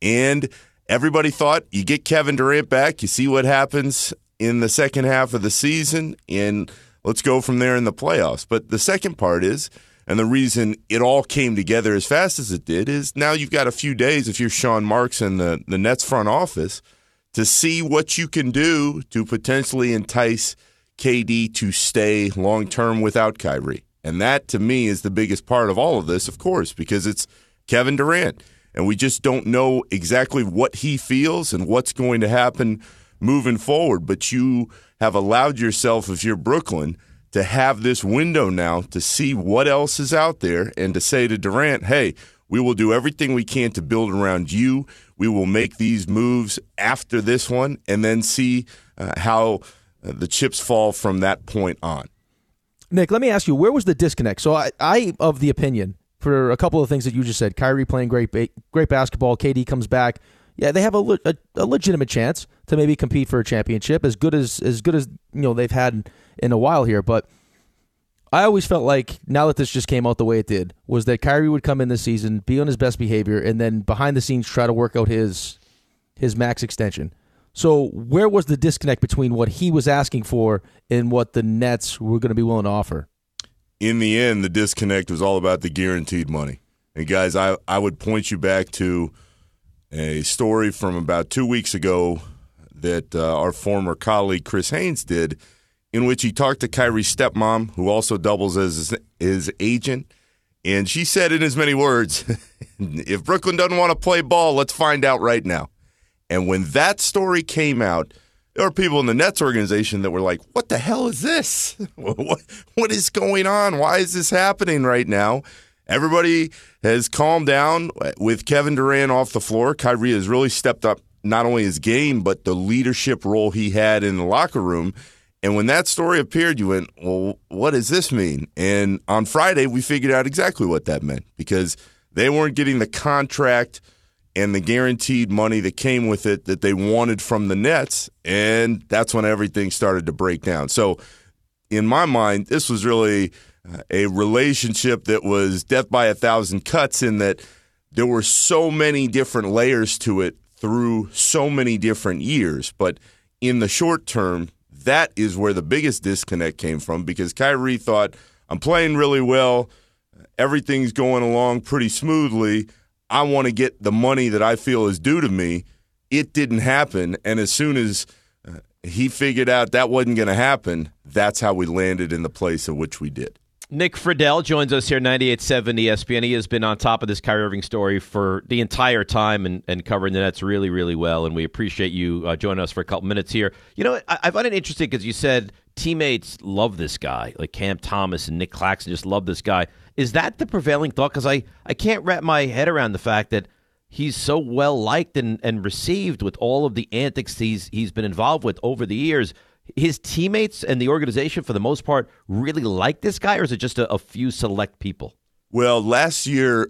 And everybody thought you get Kevin Durant back, you see what happens in the second half of the season, and let's go from there in the playoffs. But the second part is, and the reason it all came together as fast as it did is now you've got a few days if you're Sean Marks and the, the Nets front office to see what you can do to potentially entice KD to stay long term without Kyrie. And that to me is the biggest part of all of this, of course, because it's Kevin Durant. And we just don't know exactly what he feels and what's going to happen moving forward. But you have allowed yourself, if you're Brooklyn, to have this window now to see what else is out there and to say to Durant, hey, we will do everything we can to build around you. We will make these moves after this one and then see uh, how uh, the chips fall from that point on. Nick, let me ask you, where was the disconnect? So I, I of the opinion for a couple of things that you just said. Kyrie playing great, great basketball. KD comes back. Yeah, they have a, a, a legitimate chance to maybe compete for a championship, as good as as good as you know they've had in a while here. But I always felt like now that this just came out the way it did, was that Kyrie would come in this season, be on his best behavior, and then behind the scenes try to work out his his max extension. So where was the disconnect between what he was asking for and what the Nets were going to be willing to offer? in the end, the disconnect was all about the guaranteed money. And guys, I, I would point you back to a story from about two weeks ago that uh, our former colleague Chris Haynes did, in which he talked to Kyrie's stepmom, who also doubles as his, agent. And she said in as many words, if Brooklyn doesn't want to play ball, let's find out right now. And when that story came out, there were people in the Nets organization that were like, "What the hell is this? What what is going on? Why is this happening right now?" Everybody has calmed down with Kevin Durant off the floor. Kyrie has really stepped up not only his game but the leadership role he had in the locker room. And when that story appeared, you went, "Well, what does this mean?" And on Friday, we figured out exactly what that meant because they weren't getting the contract and the guaranteed money that came with it that they wanted from the Nets. And that's when everything started to break down. So, in my mind, this was really uh, a relationship that was death by a thousand cuts in that there were so many different layers to it through so many different years. But in the short term, that is where the biggest disconnect came from because Kyrie thought, I'm playing really well. Everything's going along pretty smoothly. I want to get the money that I feel is due to me. It didn't happen. And as soon as uh, he figured out that wasn't going to happen, that's how we landed in the place in which we did. Nick Friedell joins us here, 98.7 ESPN. He has been on top of this Kyrie Irving story for the entire time and, and covering the Nets really, really well. And we appreciate you uh, joining us for a couple minutes here. You know, I, I find it interesting because you said teammates love this guy, like Cam Thomas and Nick Claxton just love this guy. Is that the prevailing thought? Because I, I can't wrap my head around the fact that he's so well liked and, and received with all of the antics he's he's been involved with over the years his teammates and the organization, for the most part, really like this guy, or is it just a, a few select people? Well, last year,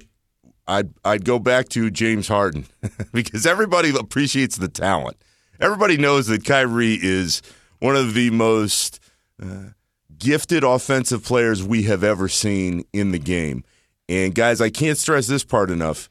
I'd I'd go back to James Harden because everybody appreciates the talent. Everybody knows that Kyrie is one of the most uh, gifted offensive players we have ever seen in the game. And guys, I can't stress this part enough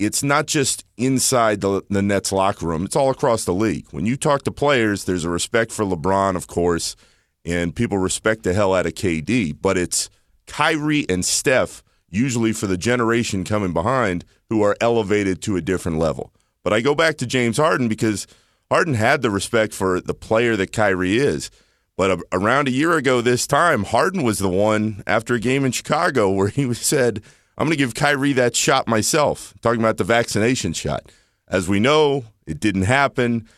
it's not just inside the, the Nets locker room, it's all across the league. When you talk to players, there's a respect for LeBron, of course, and people respect the hell out of KD, but it's Kyrie and Steph, usually for the generation coming behind, who are elevated to a different level. But I go back to James Harden because Harden had the respect for the player that Kyrie is. But around a year ago this time, Harden was the one after a game in Chicago where he said, I'm going to give Kyrie that shot myself. talking about the vaccination shot. As we know, it didn't happen.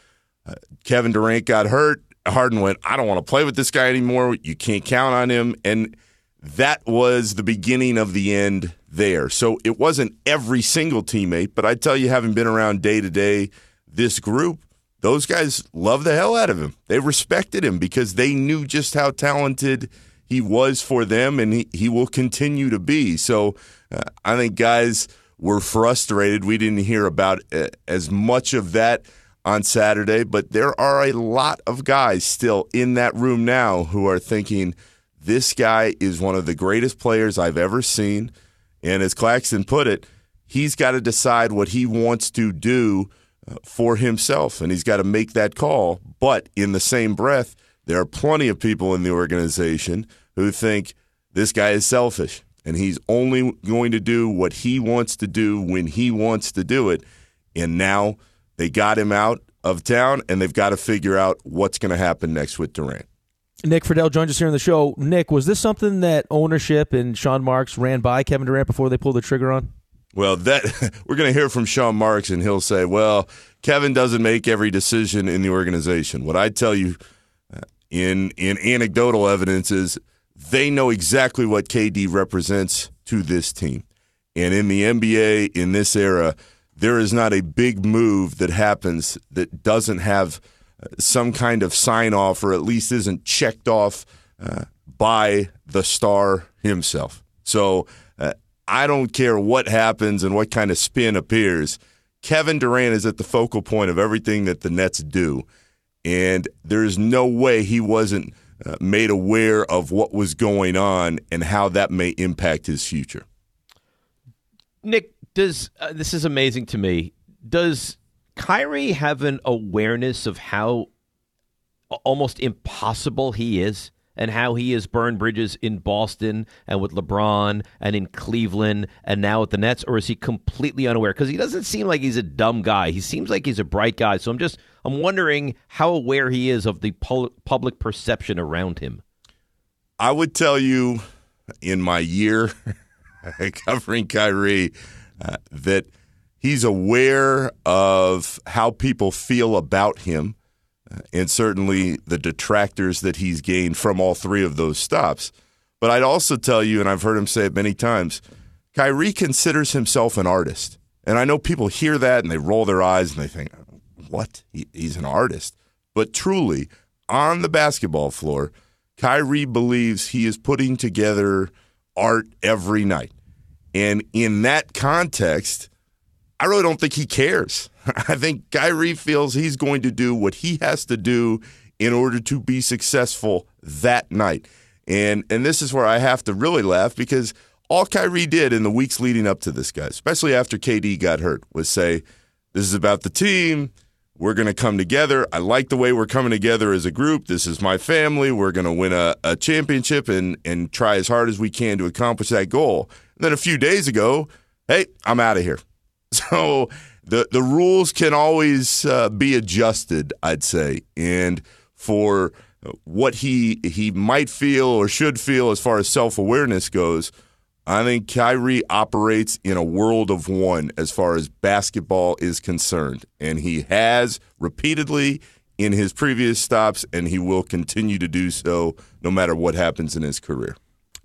Uh, Kevin Durant got hurt. Harden went, I don't want to play with this guy anymore. You can't count on him. And that was the beginning of the end there. So it wasn't every single teammate, but I tell you, having been around day to day, this group, those guys love the hell out of him. They respected him because they knew just how talented he was for them and he, he will continue to be. So uh, I think guys were frustrated. We didn't hear about uh, as much of that on Saturday, but there are a lot of guys still in that room now who are thinking this guy is one of the greatest players I've ever seen. And as Claxton put it, he's got to decide what he wants to do uh, for himself, and he's got to make that call. But in the same breath, there are plenty of people in the organization who think this guy is selfish and he's only going to do what he wants to do when he wants to do it. And now they got him out of town and they've got to figure out what's going to happen next with Durant. Nick Friedell joins us here on the show. Nick, was this something that ownership and Sean Marks ran by Kevin Durant before they pulled the trigger on? Well, that we're going to hear from Sean Marks, and he'll say, "Well, Kevin doesn't make every decision in the organization." What I tell you in in anecdotal evidence is they know exactly what KD represents to this team. And in the NBA, in this era, there is not a big move that happens that doesn't have uh, some kind of sign off or at least isn't checked off uh, by the star himself. So uh, I don't care what happens and what kind of spin appears. Kevin Durant is at the focal point of everything that the Nets do. And there's no way he wasn't uh, made aware of what was going on and how that may impact his future. Nick, does uh, this is amazing to me? Does Kyrie have an awareness of how almost impossible he is? And how he has burned bridges in Boston and with LeBron and in Cleveland and now with the Nets, or is he completely unaware? Because he doesn't seem like he's a dumb guy. He seems like he's a bright guy. So I'm just I'm wondering how aware he is of the public perception around him. I would tell you, in my year covering Kyrie, uh, that he's aware of how people feel about him and certainly the detractors that he's gained from all three of those stops. But I'd also tell you, and I've heard him say it many times, Kyrie considers himself an artist. And I know people hear that and they roll their eyes and they think, what? He, he's an artist. But truly, on the basketball floor, Kyrie believes he is putting together art every night. And in that context, I really don't think he cares. I think Kyrie feels he's going to do what he has to do in order to be successful that night. And and this is where I have to really laugh because all Kyrie did in the weeks leading up to this guy, especially after KD got hurt, was say, This is about the team. We're going to come together. I like the way we're coming together as a group. This is my family. We're going to win a, a championship and, and try as hard as we can to accomplish that goal. And then a few days ago, hey, I'm out of here. So the, the rules can always uh, be adjusted, I'd say. And for what he he might feel or should feel as far as self awareness goes, I think Kyrie operates in a world of one as far as basketball is concerned, and he has repeatedly in his previous stops, and he will continue to do so no matter what happens in his career.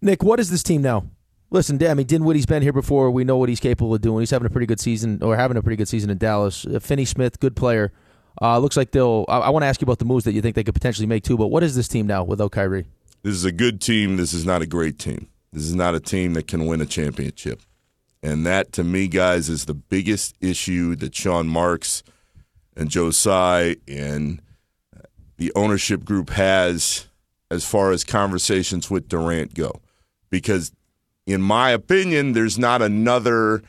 Nick, what is this team now? Listen, I mean, Dinwiddie's been here before. We know what he's capable of doing. He's having a pretty good season, or having a pretty good season in Dallas. Uh, Finney Smith, good player. Uh, looks like they'll. I, I want to ask you about the moves that you think they could potentially make too. But what is this team now without Kyrie? This is a good team. This is not a great team. This is not a team that can win a championship. And that, to me, guys, is the biggest issue that Sean Marks and Joe Tsai and the ownership group has as far as conversations with Durant go. Because, in my opinion, there's not another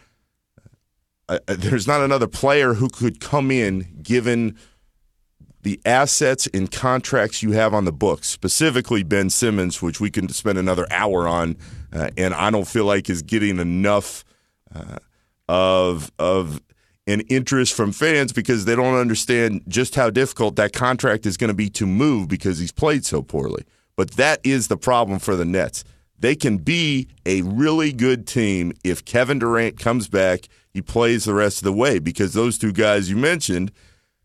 uh, there's not another player who could come in given the assets and contracts you have on the books, specifically Ben Simmons, which we can spend another hour on, uh, and I don't feel like is getting enough uh, of of an interest from fans because they don't understand just how difficult that contract is going to be to move because he's played so poorly. But that is the problem for the Nets. They can be a really good team if Kevin Durant comes back, he plays the rest of the way because those two guys you mentioned,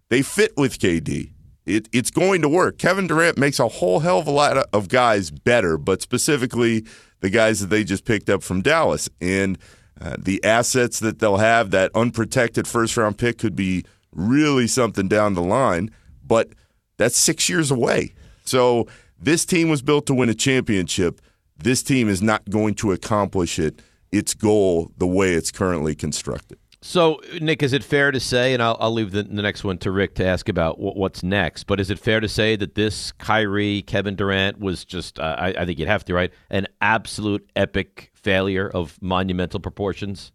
they fit with KD. It, it's going to work. Kevin Durant makes a whole hell of a lot of guys better, but specifically the guys that they just picked up from Dallas. And uh, the assets that they'll have, that unprotected first round pick could be really something down the line, but that's six years away. So this team was built to win a championship. This team is not going to accomplish it, its goal, the way it's currently constructed. So, Nick, is it fair to say, and I'll, I'll leave the, the, next one to Rick to ask about what's next, but is it fair to say that this Kyrie, Kevin Durant was just, uh, I, I think you'd have to, right, an absolute epic failure of monumental proportions?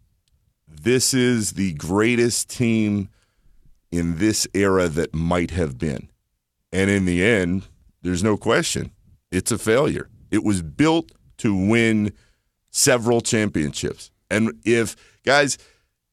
This is the greatest team in this era that might have been. And in the end, there's no question, it's a failure. It was built to win several championships. And if, guys,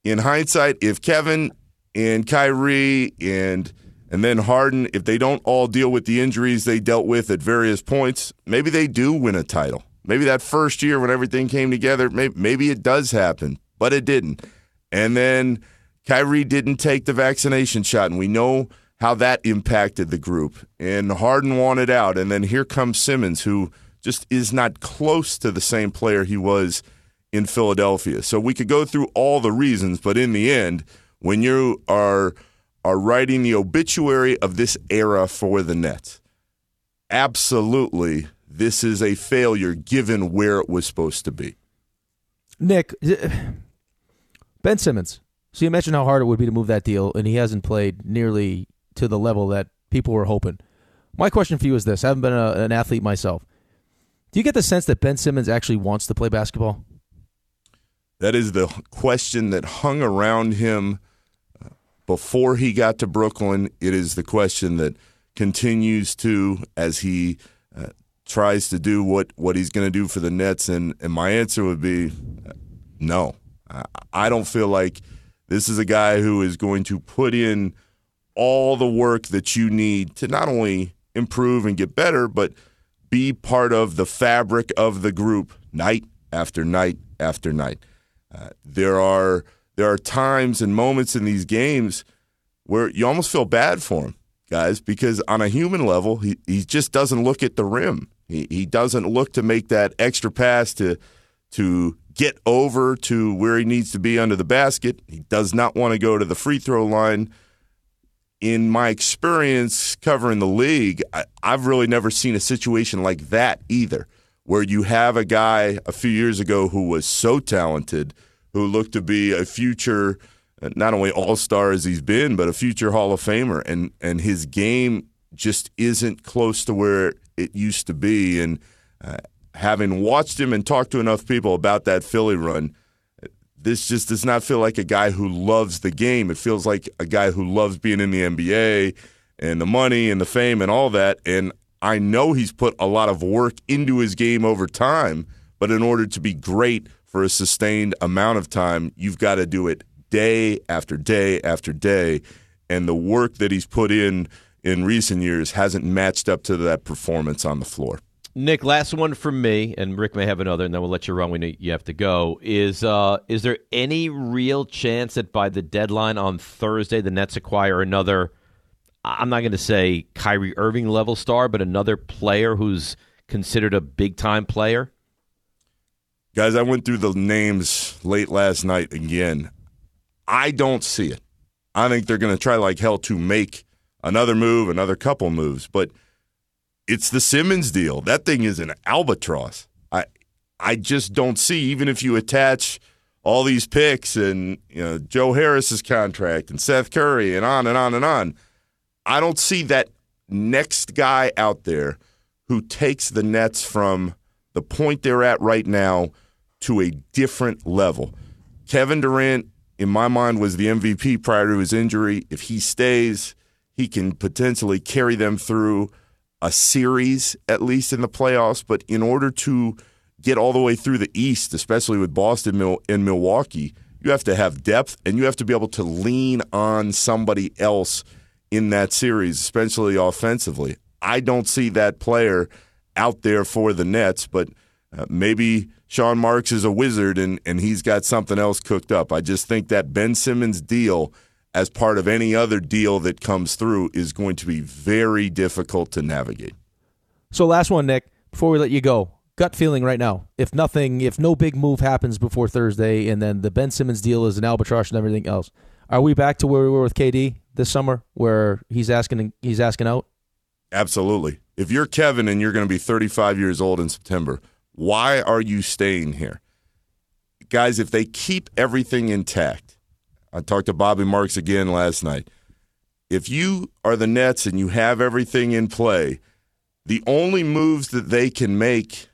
in hindsight, if Kevin and Kyrie and and then Harden, if they don't all deal with the injuries they dealt with at various points, maybe they do win a title. Maybe that first year when everything came together, maybe, maybe it does happen, but it didn't. And then Kyrie didn't take the vaccination shot, and we know how that impacted the group. And Harden wanted out, and then here comes Simmons, who just is not close to the same player he was – in Philadelphia. So we could go through all the reasons, but in the end, when you are are writing the obituary of this era for the Nets, absolutely this is a failure given where it was supposed to be. Nick, uh, Ben Simmons. So you mentioned how hard it would be to move that deal, and he hasn't played nearly to the level that people were hoping. My question for you is this: I haven't been a, an athlete myself. Do you get the sense that Ben Simmons actually wants to play basketball? That is the question that hung around him uh, before he got to Brooklyn. It is the question that continues to as he uh, tries to do what, what he's going to do for the Nets. And, and my answer would be uh, no. I don't feel like this is a guy who is going to put in all the work that you need to not only improve and get better, but be part of the fabric of the group night after night after night. Uh, there are there are times and moments in these games where you almost feel bad for him, guys, because on a human level, he, he just doesn't look at the rim. He, he doesn't look to make that extra pass to to get over to where he needs to be under the basket. He does not want to go to the free throw line. In my experience covering the league, I, I've really never seen a situation like that either where you have a guy a few years ago who was so talented, who looked to be a future not only all star as he's been, but a future Hall of Famer, and and his game just isn't close to where it used to be. And uh, having watched him and talked to enough people about that Philly run, this just does not feel like a guy who loves the game. It feels like a guy who loves being in the NBA and the money and the fame and all that. And I know he's put a lot of work into his game over time, but in order to be great for a sustained amount of time, you've got to do it day after day after day. And the work that he's put in in recent years hasn't matched up to that performance on the floor. Nick, last one from me, and Rick may have another, and then we'll let you run when you have to go. Is uh, is there any real chance that by the deadline on Thursday, the Nets acquire another? I'm not going to say Kyrie Irving level star, but another player who's considered a big time player. Guys, I went through the names late last night again. I don't see it. I think they're going to try like hell to make another move, another couple moves, but it's the Simmons deal. That thing is an albatross. I I just don't see even if you attach all these picks and you know Joe Harris's contract and Seth Curry and on and on and on. I don't see that next guy out there who takes the Nets from the point they're at right now to a different level. Kevin Durant, in my mind, was the MVP prior to his injury. If he stays, he can potentially carry them through a series at least in the playoffs. But in order to get all the way through the East, especially with Boston and Milwaukee, you have to have depth and you have to be able to lean on somebody else in that series, especially offensively. I don't see that player out there for the Nets, but uh, maybe Sean Marks is a wizard and, and he's got something else cooked up. I just think that Ben Simmons deal – as part of any other deal that comes through is going to be very difficult to navigate. So, last one, Nick, before we let you go, gut feeling right now. If nothing, if no big move happens before Thursday, and then the Ben Simmons deal is an albatross and everything else, are we back to where we were with KD this summer, where he's asking he's asking out? Absolutely. If you're Kevin and you're going to be 35 years old in September, why are you staying here? Guys, if they keep everything intact, I talked to Bobby Marks again last night. If you are the Nets and you have everything in play, the only moves that they can make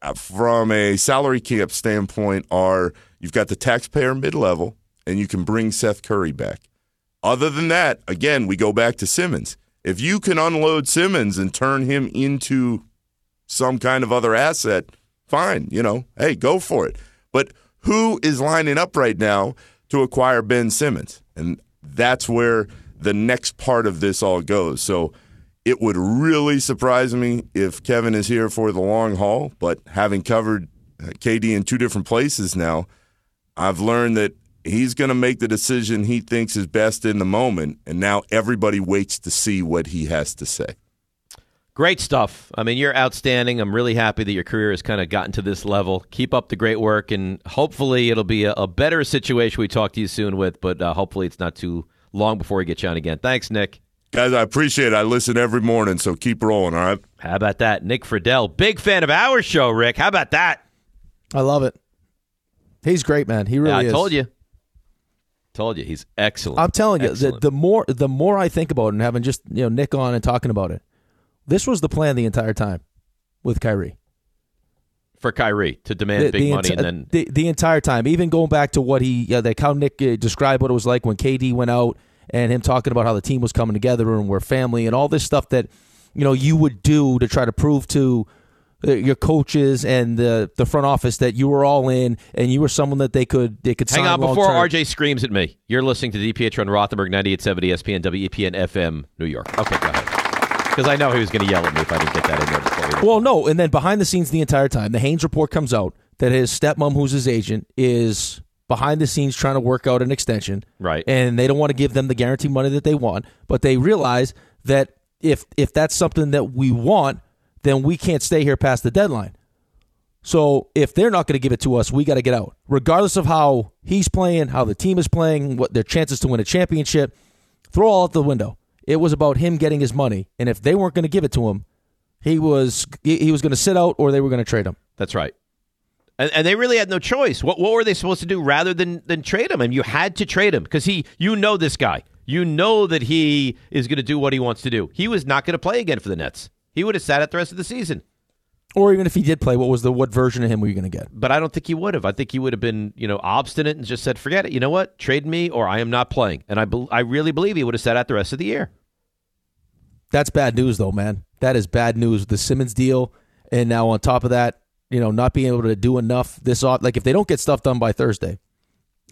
uh, from a salary cap standpoint are you've got the taxpayer mid level and you can bring Seth Curry back. Other than that, again, we go back to Simmons. If you can unload Simmons and turn him into some kind of other asset, fine, you know, hey, go for it. But who is lining up right now to acquire Ben Simmons. And that's where the next part of this all goes. So it would really surprise me if Kevin is here for the long haul, but having covered uh, KD in two different places now, I've learned that he's going to make the decision he thinks is best in the moment. And now everybody waits to see what he has to say. Great stuff. I mean, you're outstanding. I'm really happy that your career has kind of gotten to this level. Keep up the great work, and hopefully, it'll be a, a better situation we talk to you soon with. But uh, hopefully, it's not too long before we get you on again. Thanks, Nick. Guys, I appreciate it. I listen every morning, so keep rolling, all right? How about that? Nick Friedell, big fan of our show, Rick. How about that? I love it. He's great, man. He really yeah, I is. told you. Told you. He's excellent. I'm telling you, the, the more the more I think about it and having just you know Nick on and talking about it, this was the plan the entire time with Kyrie. For Kyrie to demand the, big the money, enti- and then the, the entire time, even going back to what he, yeah, like how Nick uh, described what it was like when KD went out, and him talking about how the team was coming together and we're family, and all this stuff that you know you would do to try to prove to uh, your coaches and the the front office that you were all in and you were someone that they could they could hang on before RJ screams at me. You're listening to DPH on Rothenberg 98.7 ESPN WEPN FM New York. Okay, go ahead because I know he was going to yell at me if I didn't get that in there before. Well, no, and then behind the scenes the entire time, the Haynes report comes out that his stepmom, who's his agent, is behind the scenes trying to work out an extension. Right. And they don't want to give them the guarantee money that they want, but they realize that if if that's something that we want, then we can't stay here past the deadline. So if they're not going to give it to us, we got to get out. Regardless of how he's playing, how the team is playing, what their chances to win a championship, throw all out the window. It was about him getting his money, and if they weren't going to give it to him, he was he was going to sit out or they were going to trade him. That's right. And, and they really had no choice. What what were they supposed to do rather than than trade him? I And you had to trade him because he, you know, this guy. You know that he is going to do what he wants to do. He was not going to play again for the Nets. He would have sat out the rest of the season. Or even if he did play, what was the what version of him were you going to get? But I don't think he would have. I think he would have been, you know, obstinate and just said, "Forget it. You know what? Trade me, or I am not playing." And I, be- I really believe he would have sat out the rest of the year. That's bad news, though, man. That is bad news. The Simmons deal, and now on top of that, you know, not being able to do enough this off. Like if they don't get stuff done by Thursday,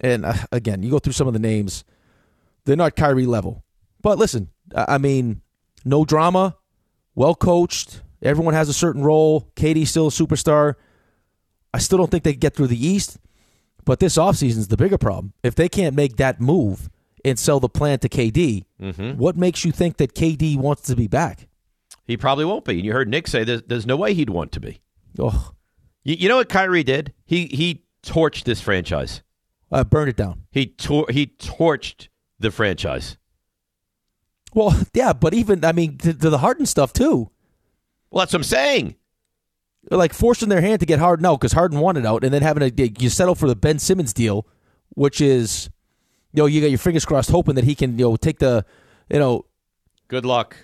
and uh, again, you go through some of the names, they're not Kyrie level. But listen, I I mean, no drama, well coached. Everyone has a certain role. KD's still a superstar. I still don't think they can get through the East, but this offseason is the bigger problem. If they can't make that move and sell the plan to KD, Mhm. what makes you think that KD wants to be back? He probably won't be. And you heard Nick say there's, there's no way he'd want to be. Oh, You, you know what Kyrie did? He he torched this franchise. uh, burn it down. He tor- he torched the franchise. Well, yeah, but even I mean, to, to the Harden stuff too. Well, that's what I'm saying. Like forcing their hand to get Harden out because Harden wanted out, and then having to you settle for the Ben Simmons deal, which is, you know, you got your fingers crossed, hoping that he can, you know, take the, you know, Good luck.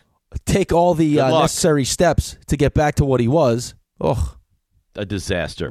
take all the uh, necessary steps to get back to what he was. Oh, A disaster.